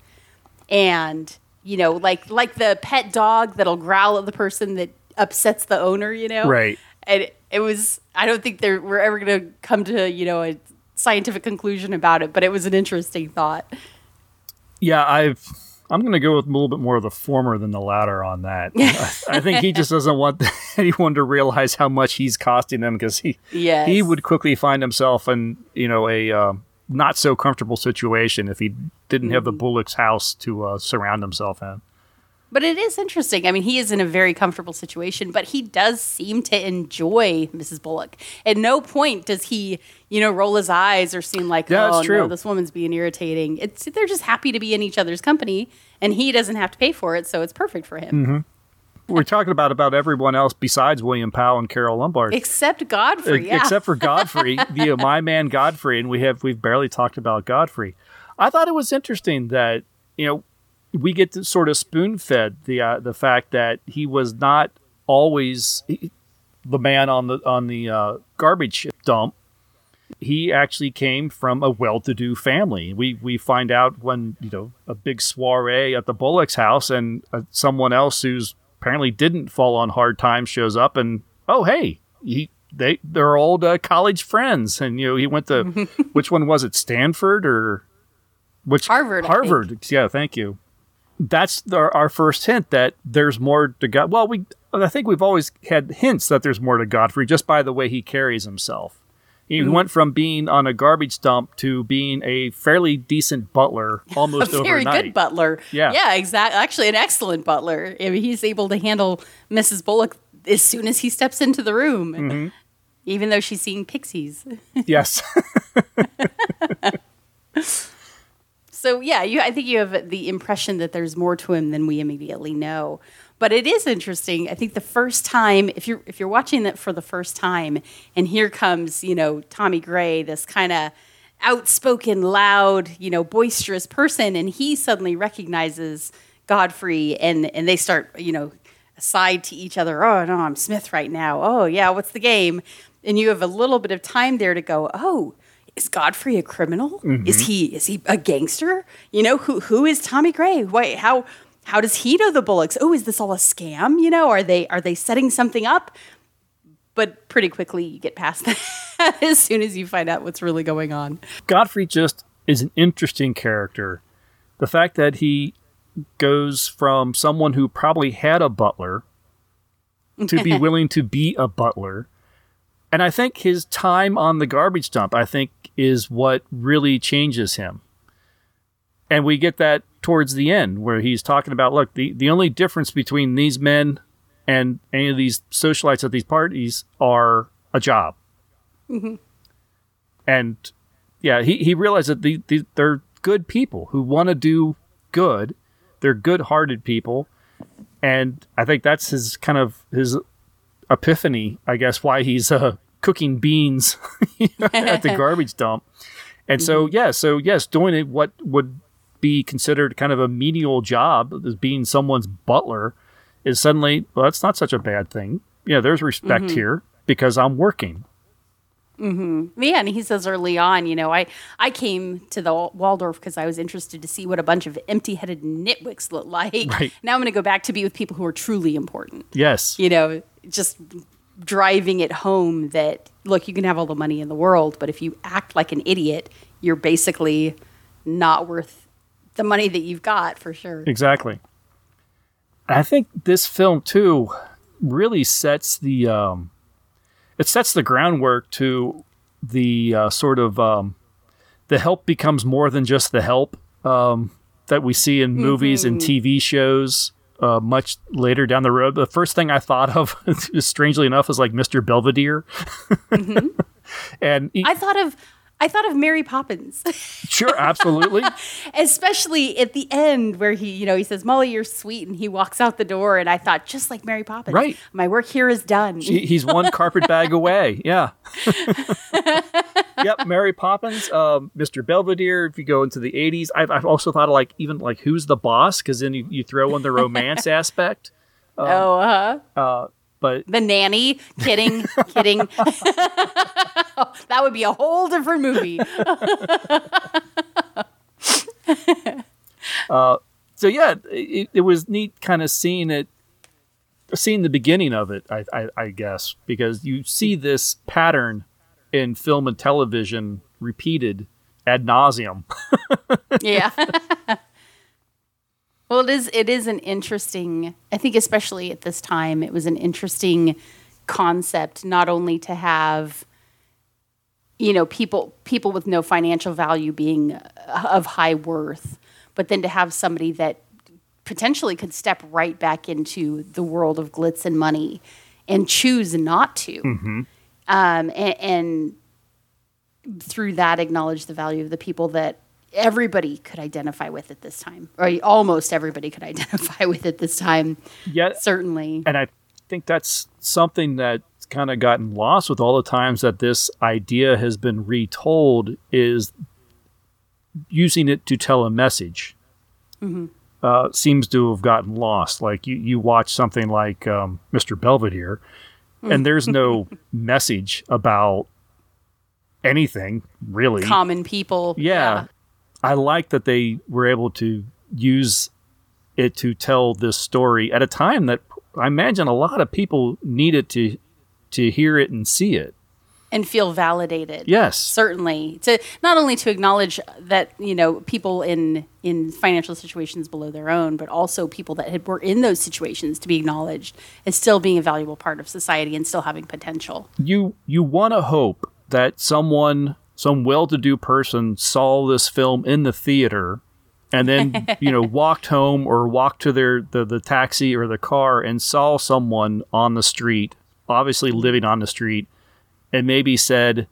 and you know like like the pet dog that'll growl at the person that upsets the owner you know Right. and it, was i don't think there we're ever going to come to you know a scientific conclusion about it but it was an interesting thought Yeah, I've. I'm going to go with a little bit more of the former than the latter on that. I, I think he just doesn't want anyone to realize how much he's costing them because he Yes. he would quickly find himself in you know a um, not so comfortable situation if he didn't have the Mm-hmm. Bullock's house to uh, surround himself in. But it is interesting. I mean he is in a very comfortable situation but he does seem to enjoy mrs bullock. At no point does he you know roll his eyes or seem like Yeah, oh no this woman's being irritating. It's they're just happy to be in each other's company and he doesn't have to pay for it so it's perfect for him. Hmm We're talking about about everyone else besides William Powell and Carole Lombard. except godfrey yeah. Except for Godfrey, the my man Godfrey, and we have we've barely talked about Godfrey. I thought it was interesting that you know we get to sort of spoon fed the uh, the fact that he was not always the man on the on the uh, garbage dump. He actually came from a well-to-do family. We we find out when you know a big soiree at the Bullock's house, and uh, someone else who's apparently didn't fall on hard times shows up, and oh hey, he they they're old uh, college friends, and you know he went to which one was it, Stanford or which Harvard, Harvard. Yeah, thank you. That's the, our first hint that there's more to God. Well, we I think we've always had hints that there's more to Godfrey just by the way he carries himself. He Mhm. went from being on a garbage dump to being a fairly decent butler almost a very overnight. good butler. Yeah. Yeah, exactly. Actually, an excellent butler. I mean, he's able to handle Mrs. Bullock as soon as he steps into the room, Mhm. even though she's seeing pixies. Yes. So yeah, you I think you have the impression that there's more to him than we immediately know. But it is interesting. I think the first time if you're if you're watching it for the first time and here comes, you know, Tommy Gray, this kind of outspoken, loud, you know, boisterous person and he suddenly recognizes Godfrey and and they start, you know, aside to each other, "Oh, no, I'm Smith right now. Oh, yeah, what's the game?" And you have a little bit of time there to go, "Oh, is Godfrey a criminal? Is Mhm. he is he a gangster? You know, who who is Tommy Gray? Wait, how how does he know the Bullocks? Oh, is this all a scam? You know, are they are they setting something up? But pretty quickly you get past that as soon as you find out what's really going on. Godfrey just is an interesting character. The fact that he goes from someone who probably had a butler to be willing to be a butler. And I think his time on the garbage dump, I think, is what really changes him. And we get that towards the end where he's talking about look, the, the only difference between these men and any of these socialites at these parties are a job Mm-hmm. and yeah, he, he realized that the, the, they're good people who want to do good. They're good-hearted people, and I think that's his kind of his epiphany. I guess why he's uh, cooking beans at the garbage dump. And so yeah, so yes, doing it what would be considered kind of a menial job as being someone's butler is suddenly well, that's not such a bad thing. Yeah, there's respect Mhm. here because I'm working. Mm-hmm. Yeah, and he says early on, you know, I I came to the Waldorf because I was interested to see what a bunch of empty-headed nitwicks look like. Right. Now I'm going to go back to be with people who are truly important. Yes. You know, just driving it home that look, you can have all the money in the world, but if you act like an idiot, you're basically not worth the money that you've got for sure. Exactly. I think this film too really sets the um, it sets the groundwork to the uh, sort of um, the help becomes more than just the help um, that we see in movies and Mhm. TV shows. Uh, much later down the road, the first thing I thought of, strangely enough, was like Mr. Belvedere, and he- I thought of I thought of Mary Poppins. sure, absolutely, Especially at the end where he, you know, he says, Molly, you're sweet. And he walks out the door. And I thought, just like Mary Poppins, Right. my work here is done. He- he's one carpet bag away. Yeah. yep. Mary Poppins, um, Mr. Belvedere. If you go into the 80s, I've, I've also thought of like even like who's the boss because then you, you throw in the romance aspect. Um, oh, uh-huh. uh, but The nanny. Kidding. kidding. that would be a whole different movie. uh, so yeah, it, it was neat kind of seeing it, seeing the beginning of it. I, I, I guess because you see this pattern in film and television repeated ad nauseum. yeah. Well, it is. It is an interesting. I think, especially at this time, it was an interesting concept. Not only to have, you know, people people with no financial value being uh, of high worth, but then to have somebody that potentially could step right back into the world of glitz and money and choose not to mm-hmm. um, and, and through that acknowledge the value of the people that everybody could identify with at this time, or almost everybody could identify with at this time. Yeah, certainly. And I think that's something that's kind of gotten lost with all the times that this idea has been retold is using it to tell a message. Mhm. uh, seems to have gotten lost. Like you, you watch something like um, Mr. Belvedere, and there's no message about anything really. Common people. yeah. I like that they were able to use it to tell this story at a time that I imagine a lot of people needed to to hear it and see it. and feel validated. Yes. certainly. To not only to acknowledge that you know people in in financial situations below their own, but also people that had, were in those situations to be acknowledged as still being a valuable part of society and still having potential. you you want to hope that someone some well-to-do person saw this film in the theater and then you know walked home or walked to their the, the taxi or the car and saw someone on the street obviously living on the street and maybe said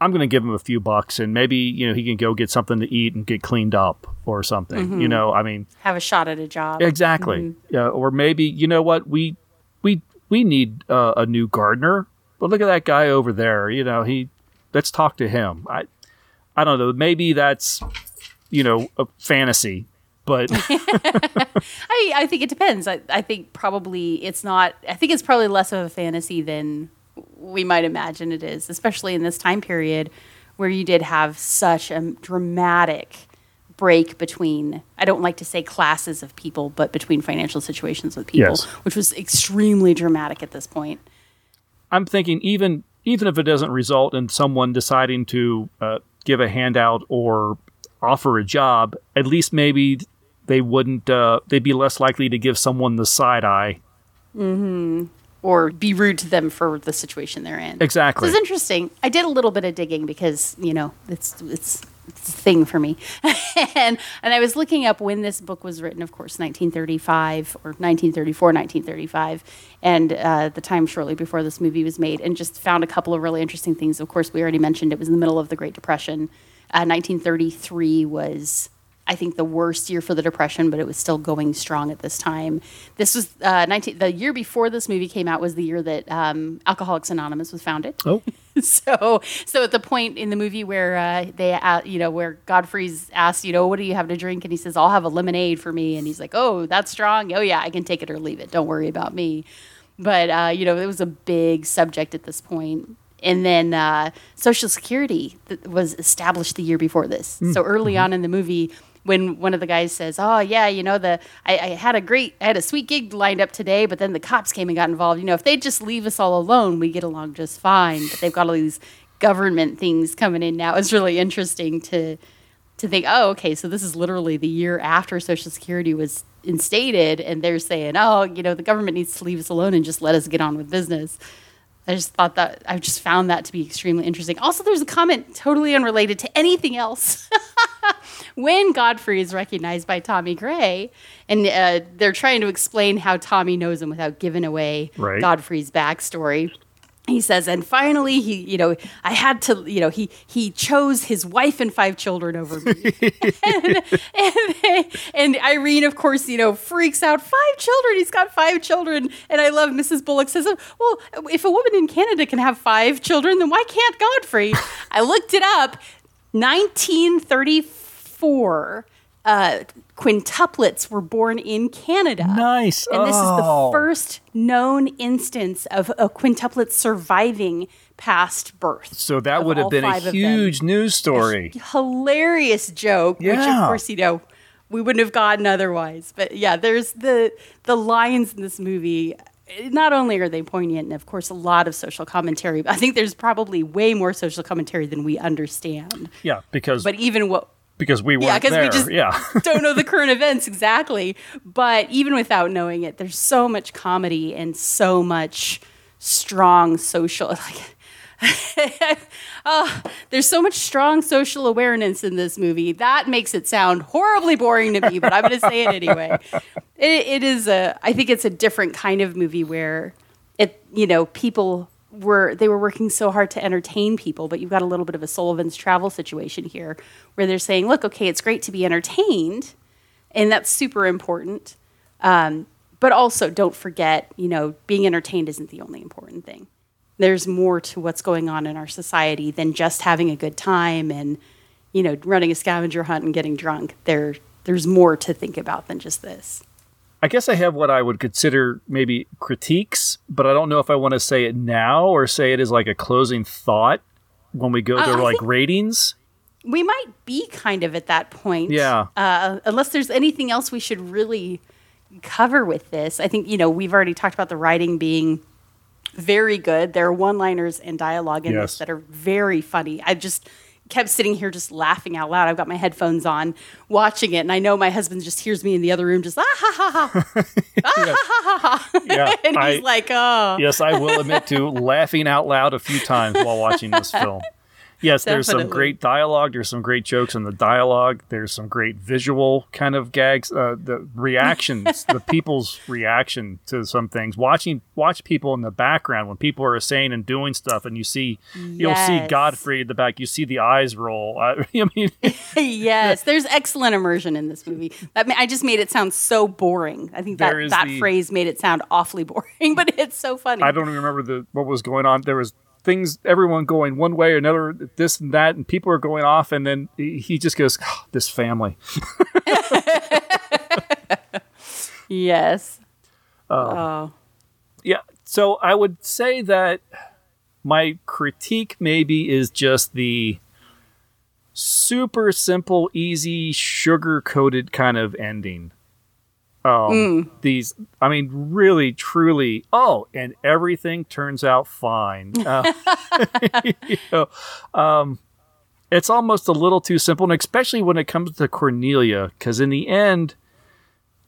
i'm going to give him a few bucks and maybe you know he can go get something to eat and get cleaned up or something you Mhm. know i mean Have a shot at a job. Exactly. Mhm. Yeah, or maybe you know what we we we need uh, a new gardener. But look at that guy over there. You know he. Let's talk to him. I I don't know. Maybe that's you know a fantasy, but I, I think it depends. I, I think probably it's not, I think it's probably less of a fantasy than we might imagine it is, especially in this time period where you did have such a dramatic break between, I don't like to say classes of people, but between financial situations with people, Yes. which was extremely dramatic at this point. I'm thinking even even if it doesn't result in someone deciding to uh, give a handout or offer a job, at least maybe they wouldn't. Uh, they'd be less likely to give someone the side eye. hmm Or be rude to them for the situation they're in. Exactly. So it's interesting. I did a little bit of digging because you know it's it's thing for me, and and I was looking up when this book was written. Of course, 1935 or 1934, 1935, and uh, the time shortly before this movie was made, and just found a couple of really interesting things. Of course, we already mentioned it was in the middle of the Great Depression. Uh, 1933 was I think the worst year for the depression, but it was still going strong at this time. This was uh, 19, the year before this movie came out was the year that um, Alcoholics Anonymous was founded. Oh. so so at the point in the movie where uh, they uh, you know where Godfrey's asked you know what do you have to drink? And he says I'll have a lemonade for me. And he's like oh that's strong. Oh yeah I can take it or leave it. Don't worry about me. But uh, you know it was a big subject at this point. And then uh, Social Security th- was established the year before this. Mm. so early on in the movie when one of the guys says, "Oh yeah, you know the I, I had a great I had a sweet gig lined up today, but then the cops came and got involved. You know, if they just leave us all alone, we get along just fine. But they've got all these government things coming in now. It's really interesting to to think, oh, okay, so this is literally the year after Social Security was instated, and they're saying, oh, you know, the government needs to leave us alone and just let us get on with business. I just thought that I just found that to be extremely interesting. Also, there's a comment totally unrelated to anything else. when Godfrey is recognized by Tommy Gray, and uh, they're trying to explain how Tommy knows him without giving away Right. Godfrey's backstory. He says, and finally, he, you know, I had to, you know, he he chose his wife and five children over me. and, and, and Irene, of course, you know, freaks out. Five children. He's got five children. And I love Mrs. Bullock says, well, if a woman in Canada can have five children, then why can't Godfrey? I looked it up. 1934. Uh, quintuplets were born in Canada. Nice. And this is the Oh. first known instance of a quintuplet surviving past birth. So that would have been a huge news story. hilarious joke, which of course you know we wouldn't have gotten otherwise. But yeah, there's the the lines in this movie. Not only are they poignant, and of course a lot of social commentary, but I think there's probably way more social commentary than we understand. Yeah, because But even what because we weren't yeah, because there. we just yeah. don't know the current events exactly. But even without knowing it, there's so much comedy and so much strong social. Like, oh, there's so much strong social awareness in this movie that makes it sound horribly boring to me. But I'm going to say it anyway. It, it is a. I think it's a different kind of movie where it. You know, people were they were working so hard to entertain people, but you've got a little bit of a Sullivan's travel situation here, where they're saying, "Look, okay, it's great to be entertained, and that's super important, um, but also don't forget, you know, being entertained isn't the only important thing. There's more to what's going on in our society than just having a good time and, you know, running a scavenger hunt and getting drunk. There, there's more to think about than just this. I guess I have what I would consider maybe critiques, but I don't know if I want to say it now or say it as like a closing thought when we go Uh, to like ratings. We might be kind of at that point. Yeah. Uh, unless there's anything else we should really cover with this. I think, you know, we've already talked about the writing being very good. There are one liners and dialogue in Yes. this that are very funny. I just kept sitting here just laughing out loud. I've got my headphones on watching it, and I know my husband just hears me in the other room just ah ha ha ha. ah, ha, ha, ha. Yeah, and he's I- like, oh. Yes, I will admit to laughing out loud a few times while watching this film. Yes, there's some great dialogue. There's some great jokes in the dialogue. There's some great visual kind of gags. Uh, the reactions, the people's reaction to some things. Watching, watch people in the background when people are saying and doing stuff, and you see, you'll see Godfrey in the back. You see the eyes roll. I, I mean, yes, there's excellent immersion in this movie. That ma- I just made it sound so boring. I think that that the- phrase made it sound awfully boring, but it's so funny. I don't even remember the what was going on. There was things, everyone going one way or another, this and that, and people are going off, and then he just goes, "Ah, "This family." Yes. Oh. Oh. Yeah. So I would say that my critique maybe is just the super simple, easy, sugar coated kind of ending. Um, Mm. These, I mean, really, truly. Oh, and everything turns out fine. Uh, you know, um, it's almost a little too simple, and especially when it comes to Cornelia, because in the end,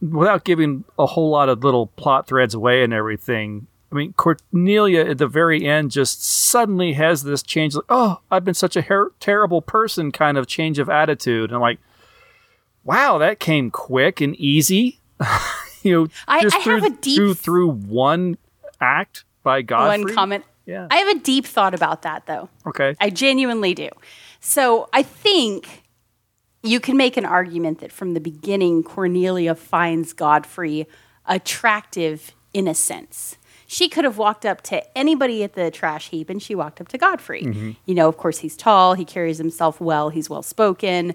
without giving a whole lot of little plot threads away and everything, I mean, Cornelia at the very end just suddenly has this change. Like, oh, I've been such a her- terrible person, kind of change of attitude, and like, wow, that came quick and easy. you know, I- just I through, have a deep- through through one act by Godfrey. One comment. Yeah. I have a deep thought about that, though. Okay. I genuinely do. So I think you can make an argument that from the beginning, Cornelia finds Godfrey attractive in a sense. She could have walked up to anybody at the trash heap and she walked up to Godfrey. Mhm. You know, of course, he's tall, he carries himself well, he's well spoken.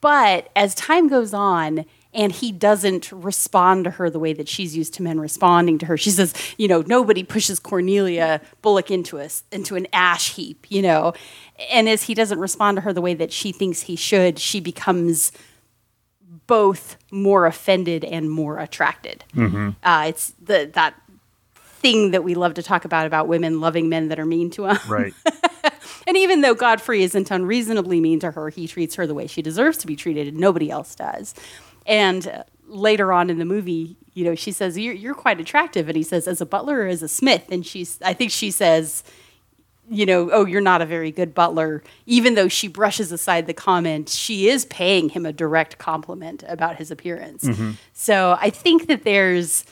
But as time goes on, and he doesn't respond to her the way that she's used to men responding to her. She says, you know, nobody pushes Cornelia Bullock into us into an ash heap, you know. And as he doesn't respond to her the way that she thinks he should, she becomes both more offended and more attracted. Mm-hmm. Uh, it's the that thing that we love to talk about about women loving men that are mean to them. Right. And even though Godfrey isn't unreasonably mean to her, he treats her the way she deserves to be treated, and nobody else does. And later on in the movie, you know, she says, "You're, you're quite attractive," and he says, "As a butler or as a smith?" And she's, I think she says, "You know, oh, you're not a very good butler." Even though she brushes aside the comment, she is paying him a direct compliment about his appearance. Mhm. So I think that there's,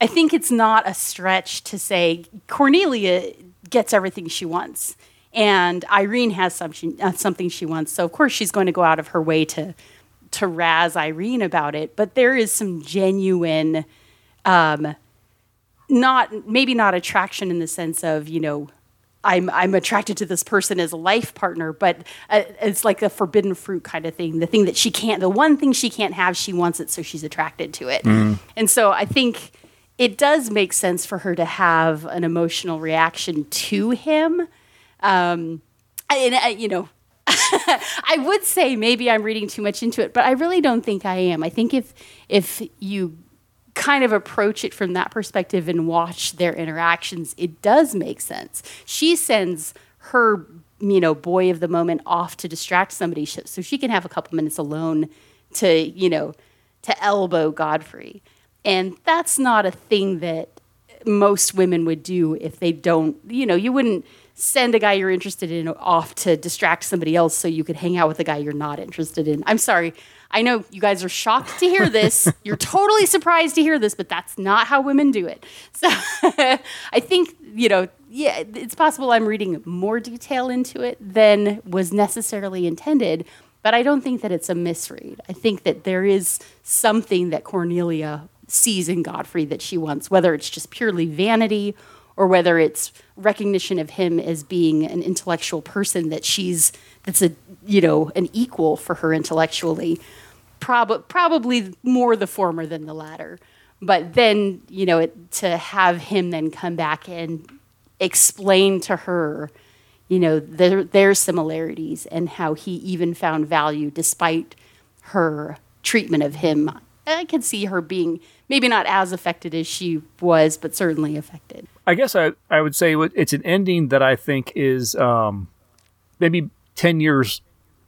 I think it's not a stretch to say Cornelia gets everything she wants, and Irene has something uh, something she wants. So of course she's going to go out of her way to to razz Irene about it. But there is some genuine, um, not maybe not attraction in the sense of you know. I'm I'm attracted to this person as a life partner, but uh, it's like a forbidden fruit kind of thing. The thing that she can't, the one thing she can't have, she wants it, so she's attracted to it. Mhm. And so I think it does make sense for her to have an emotional reaction to him. Um, and uh, you know, I would say maybe I'm reading too much into it, but I really don't think I am. I think if if you kind of approach it from that perspective and watch their interactions, it does make sense. She sends her, you know, boy of the moment off to distract somebody so she can have a couple minutes alone to, you know, to elbow Godfrey. And that's not a thing that most women would do if they don't, you know, you wouldn't send a guy you're interested in off to distract somebody else so you could hang out with a guy you're not interested in. I'm sorry. I know you guys are shocked to hear this. you're totally surprised to hear this, but that's not how women do it. So I think, you know, yeah, it's possible I'm reading more detail into it than was necessarily intended, but I don't think that it's a misread. I think that there is something that Cornelia sees in Godfrey that she wants, whether it's just purely vanity or whether it's recognition of him as being an intellectual person that she's that's a you know an equal for her intellectually prob- probably more the former than the latter. But then, you know, it, to have him then come back and explain to her, you know, their, their similarities and how he even found value despite her treatment of him. I could see her being maybe not as affected as she was, but certainly affected. I guess I, I would say it's an ending that I think is um, maybe 10 years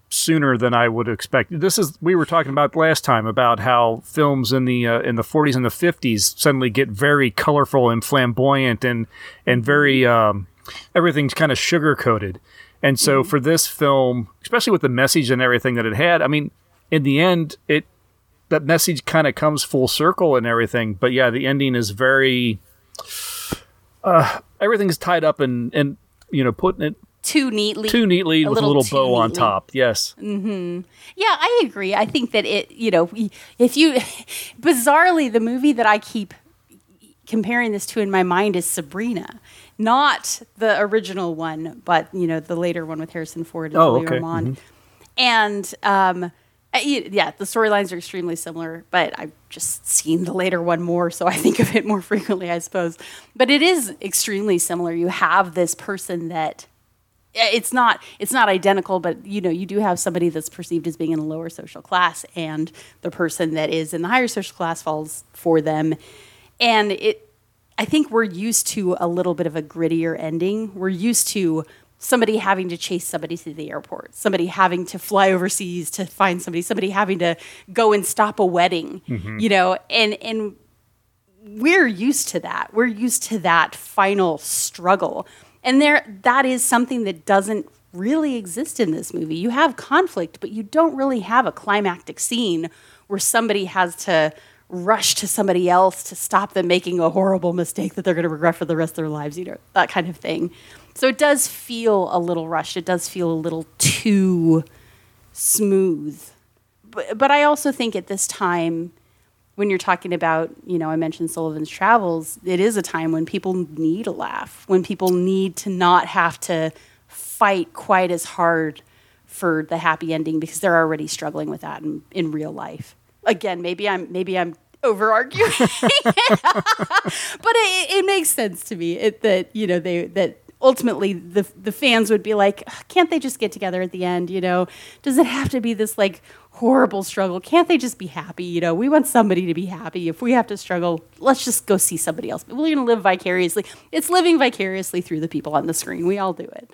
sooner than I would expect. This is we were talking about last time about how films in the uh, in the 40s and the 50s suddenly get very colorful and flamboyant and and very um, everything's kind of sugar coated. And so for this film, especially with the message and everything that it had, I mean, in the end, it that message kind of comes full circle and everything. But yeah, the ending is very uh, everything's tied up and and you know putting it Too neatly. too neatly with a little bow on top. Yes. mm-hmm. Yeah, I agree. I think that it, you know, if you, bizarrely, the movie that I keep comparing this to in my mind is Sabrina, not the original one, but you know, the later one with Harrison Ford and Oh, Julia okay. Mhm. And um, Uh, yeah, the storylines are extremely similar, but I've just seen the later one more, so I think of it more frequently, I suppose. But it is extremely similar. You have this person that it's not it's not identical, but you know you do have somebody that's perceived as being in a lower social class, and the person that is in the higher social class falls for them, and it. I think we're used to a little bit of a grittier ending. We're used to somebody having to chase somebody to the airport, somebody having to fly overseas to find somebody, somebody having to go and stop a wedding, Mhm. you know, and and we're used to that. We're used to that final struggle. And there that is something that doesn't really exist in this movie. You have conflict, but you don't really have a climactic scene where somebody has to rush to somebody else to stop them making a horrible mistake that they're going to regret for the rest of their lives, you know, that kind of thing. So it does feel a little rushed. It does feel a little too smooth. But, but I also think at this time, when you're talking about, you know, I mentioned Sullivan's Travels, it is a time when people need a laugh, when people need to not have to fight quite as hard for the happy ending because they're already struggling with that in, in real life. Again, maybe I'm maybe I'm over arguing, but it, it makes sense to me it, that you know they that ultimately the the fans would be like, can't they just get together at the end? You know, does it have to be this like horrible struggle? Can't they just be happy? You know, we want somebody to be happy. If we have to struggle, let's just go see somebody else. We're going to live vicariously. It's living vicariously through the people on the screen. We all do it.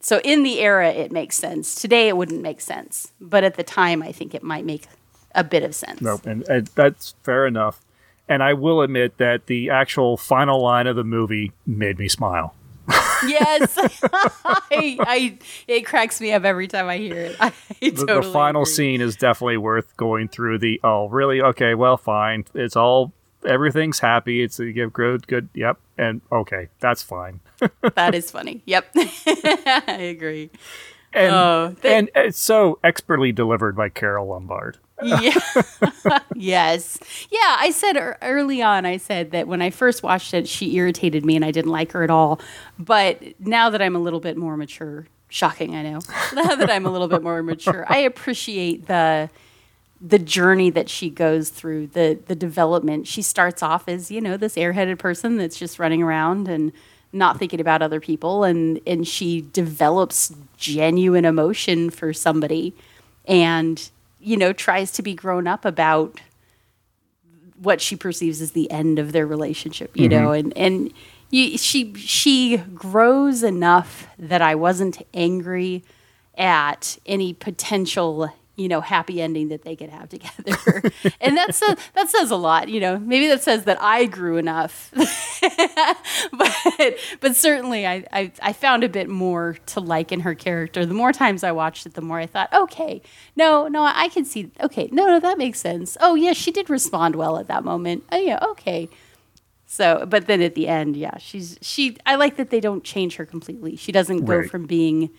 So in the era, it makes sense. Today, it wouldn't make sense, but at the time, I think it might make a bit of sense. No, and, and that's fair enough. And I will admit that the actual final line of the movie made me smile. Yes, I, I, it cracks me up every time I hear it. I The, totally the final agree. scene is definitely worth going through. The oh, really? Okay, well, fine. It's all everything's happy. It's a give good, good. Yep, and okay, that's fine. that is funny. Yep, I agree. And Oh, they- and it's so expertly delivered by Carole Lombard. yeah. yes. Yeah, I said ear- early on, I said that when I first watched it, she irritated me and I didn't like her at all. But now that I'm a little bit more mature, shocking, I know. Now that I'm a little bit more mature, I appreciate the the journey that she goes through, the the development. She starts off as, you know, this airheaded person that's just running around and not thinking about other people and and she develops genuine emotion for somebody and you know tries to be grown up about what she perceives as the end of their relationship you know Mhm. and and you, she she grows enough that I wasn't angry at any potential you know happy ending that they could have together and that's a, that says a lot you know maybe that says that I grew enough but but certainly I, I I found a bit more to like in her character. The more times I watched it, the more I thought, okay, no, no, I can see. Okay, no, no, that makes sense. Oh yeah, she did respond well at that moment. Oh yeah, okay. So, but then at the end, yeah, she's she. I like that they don't change her completely. She doesn't go Right. from being,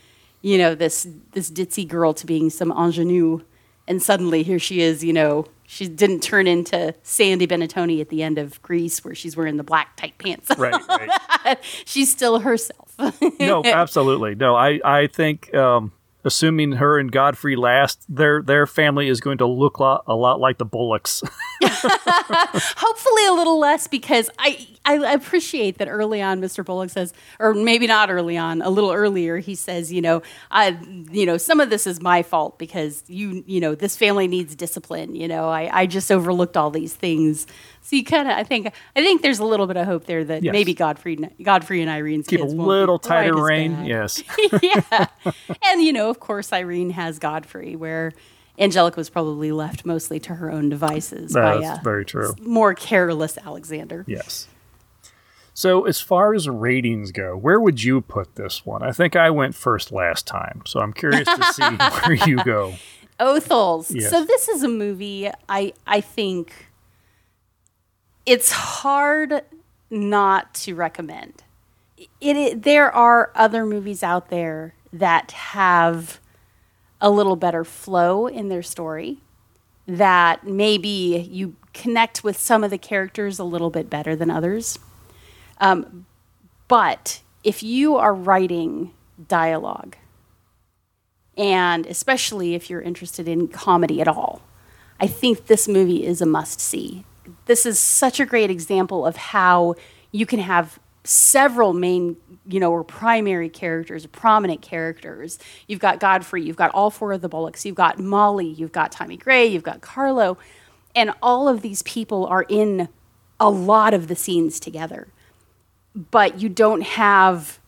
you know, this this ditzy girl to being some ingenue, and suddenly here she is. You know, she didn't turn into Sandy Benetoni at the end of Grease, where she's wearing the black tight pants. Right, she's still herself. no, absolutely. No, I, I think um, assuming her and Godfrey last, their their family is going to look lot, a lot like the Bullocks. Hopefully, a little less because I I appreciate that early on, Mr. Bullock says, or maybe not early on, a little earlier, he says, you know, I, you know, some of this is my fault because you, you know, this family needs discipline. You know, I, I just overlooked all these things. So you kind of, I think, I think there's a little bit of hope there that Yes. maybe Godfrey, Godfrey and Irene's Keep a little tighter rein. Yes. yeah. And, you know, of course, Irene has Godfrey, where Angelica was probably left mostly to her own devices by That's uh, very true. more careless Alexander. Yes. So, as far as ratings go, where would you put this one? I think I went first last time, so I'm curious to see where you go. Othels. Yes. So this is a movie I I think it's hard not to recommend. It, it there are other movies out there that have a little better flow in their story that maybe you connect with some of the characters a little bit better than others. Um, but if you are writing dialogue and especially if you're interested in comedy at all, I think this movie is a must see. This is such a great example of how you can have several main, you know, or primary characters, prominent characters. You've got Godfrey, you've got all four of the Bullocks, you've got Molly, you've got Tommy Gray, you've got Carlo, and all of these people are in a lot of the scenes together. But you don't have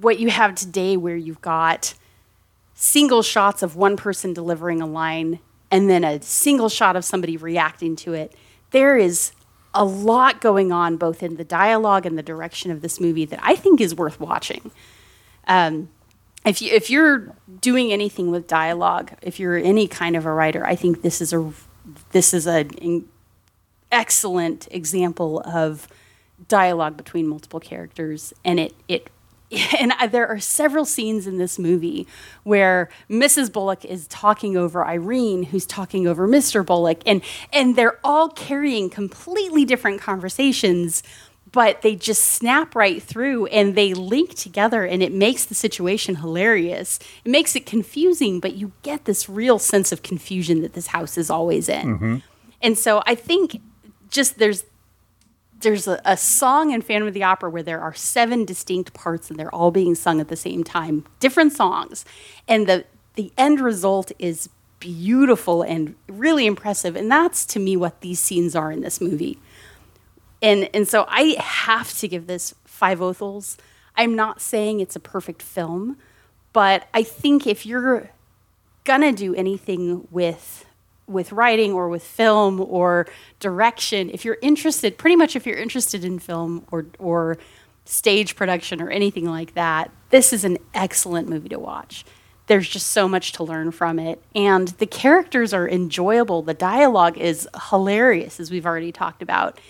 what you have today where you've got single shots of one person delivering a line and then a single shot of somebody reacting to it. There is a lot going on both in the dialogue and the direction of this movie that I think is worth watching. Um, if you if you're doing anything with dialogue, if you're any kind of a writer, I think this is a this is an excellent example of dialogue between multiple characters, and it it and I- there are several scenes in this movie where Mrs. Bullock is talking over Irene, who's talking over Mr. Bullock, and and they're all carrying completely different conversations, but they just snap right through and they link together, and it makes the situation hilarious. It makes it confusing, but you get this real sense of confusion that this house is always in. Mm-hmm. And so I think just there's there's a, a song in Phantom of the Opera where there are seven distinct parts and they're all being sung at the same time, different songs, and the the end result is beautiful and really impressive. And that's to me what these scenes are in this movie. And and so I have to give this five Othels. I'm not saying it's a perfect film, but I think if you're gonna do anything with with writing or with film or direction, if you're interested, pretty much if you're interested in film or or stage production or anything like that, this is an excellent movie to watch. There's just so much to learn from it, and the characters are enjoyable. The dialogue is hilarious, as we've already talked about,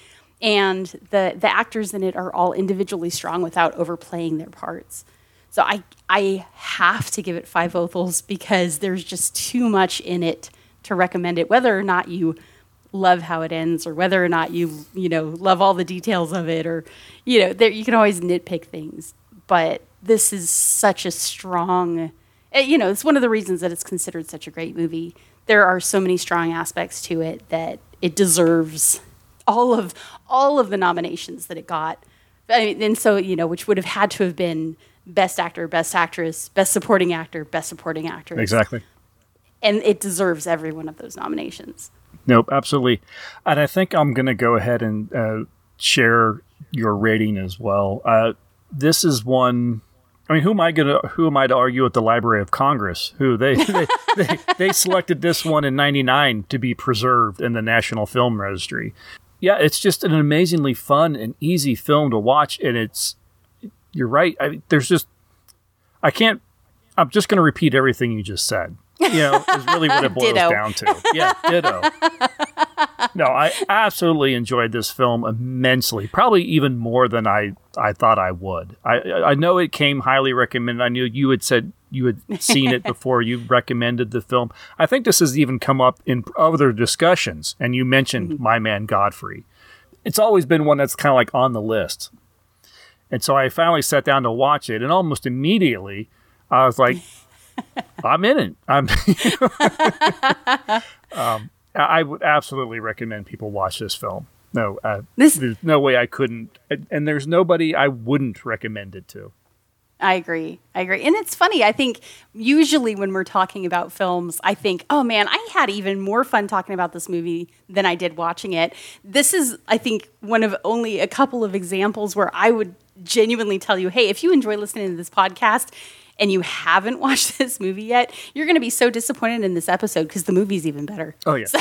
and the the actors in it are all individually strong without overplaying their parts. So I I have to give it five Othels because there's just too much in it to recommend it, whether or not you love how it ends or whether or not you you know love all the details of it or you know there you can always nitpick things. But this is such a strong eh, you know it's one of the reasons that it's considered such a great movie. There are so many strong aspects to it that it deserves all of all of the nominations that it got. I mean, and so you know which would have had to have been best actor best actress best supporting actor best supporting actress. Exactly. And it deserves every one of those nominations Nope, absolutely. And I think I'm going to go ahead and uh, share your rating as well. Uh, this is one. I mean, who am I going to who am I to argue with the Library of Congress? Who they they, they, they selected this one in '99 to be preserved in the National Film Registry. Yeah, it's just an amazingly fun and easy film to watch, and it's you're right. I, there's just I can't. I'm just going to repeat everything you just said. You know, is really what it boils Ditto. down to. Yeah, ditto. no, I absolutely enjoyed this film immensely. Probably even more than I, I thought I would. I I know it came highly recommended. I knew you had said you had seen it before you recommended the film. I think this has even come up in other discussions, and you mentioned mm-hmm. My Man Godfrey. It's always been one that's kind of like on the list. And so I finally sat down to watch it, and almost immediately I was like, I'm in it. I'm. um, I would absolutely recommend people watch this film. No, uh, This- there's no way I couldn't, and there's nobody I wouldn't recommend it to. I agree. I agree. And it's funny. I think usually when we're talking about films, I think, oh man, I had even more fun talking about this movie than I did watching it. This is, I think, one of only a couple of examples where I would genuinely tell you, hey, if you enjoy listening to this podcast and you haven't watched this movie yet, you're going to be so disappointed in this episode because the movie's even better. Oh yeah.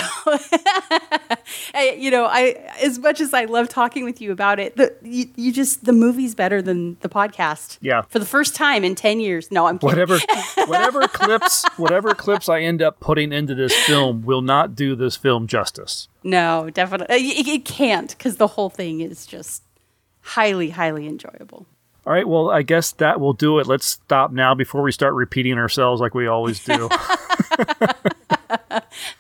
I, you know, I as much as I love talking with you about it, the, you, you just the movie's better than the podcast. Yeah. For the first time in ten years. No, I'm kidding. whatever whatever clips whatever clips I end up putting into this film will not do this film justice. No, definitely, it, it can't because the whole thing is just highly, highly enjoyable. All right, well, I guess that will do it. Let's stop now before we start repeating ourselves like we always do.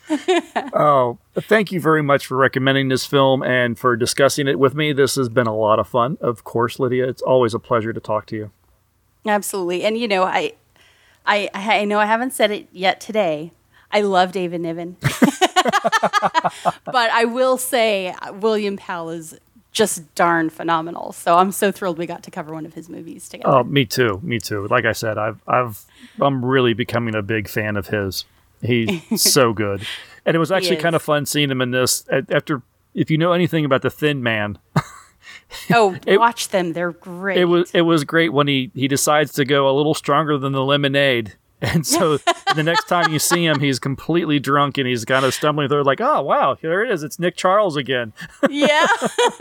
oh, thank you very much for recommending this film and for discussing it with me. This has been a lot of fun. Of course, Lydia, it's always a pleasure to talk to you. Absolutely, and you know, I, I, I know I haven't said it yet today. I love David Niven, but I will say William Powell is just darn phenomenal. So I'm so thrilled we got to cover one of his movies together. Oh, me too. Me too. Like I said, I've I've I'm really becoming a big fan of his. He's so good, and it was actually kind of fun seeing him in this. After, if you know anything about the Thin Man, oh, watch them; they're great. it was it was great when he he decides to go a little stronger than the lemonade. And so the next time you see him, he's completely drunk and he's kind of stumbling through, like, oh, wow, here it is. It's Nick Charles again. yeah.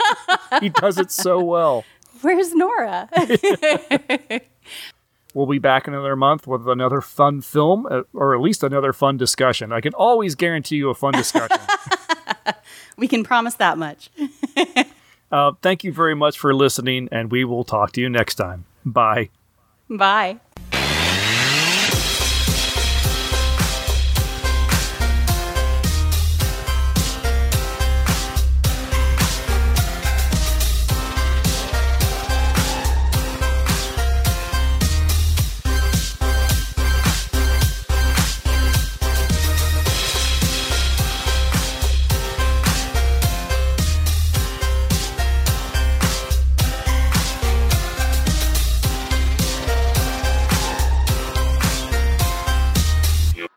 he does it so well. Where's Nora? We'll be back in another month with another fun film, uh, or at least another fun discussion. I can always guarantee you a fun discussion. we can promise that much. uh, thank you very much for listening, and we will talk to you next time. Bye. Bye.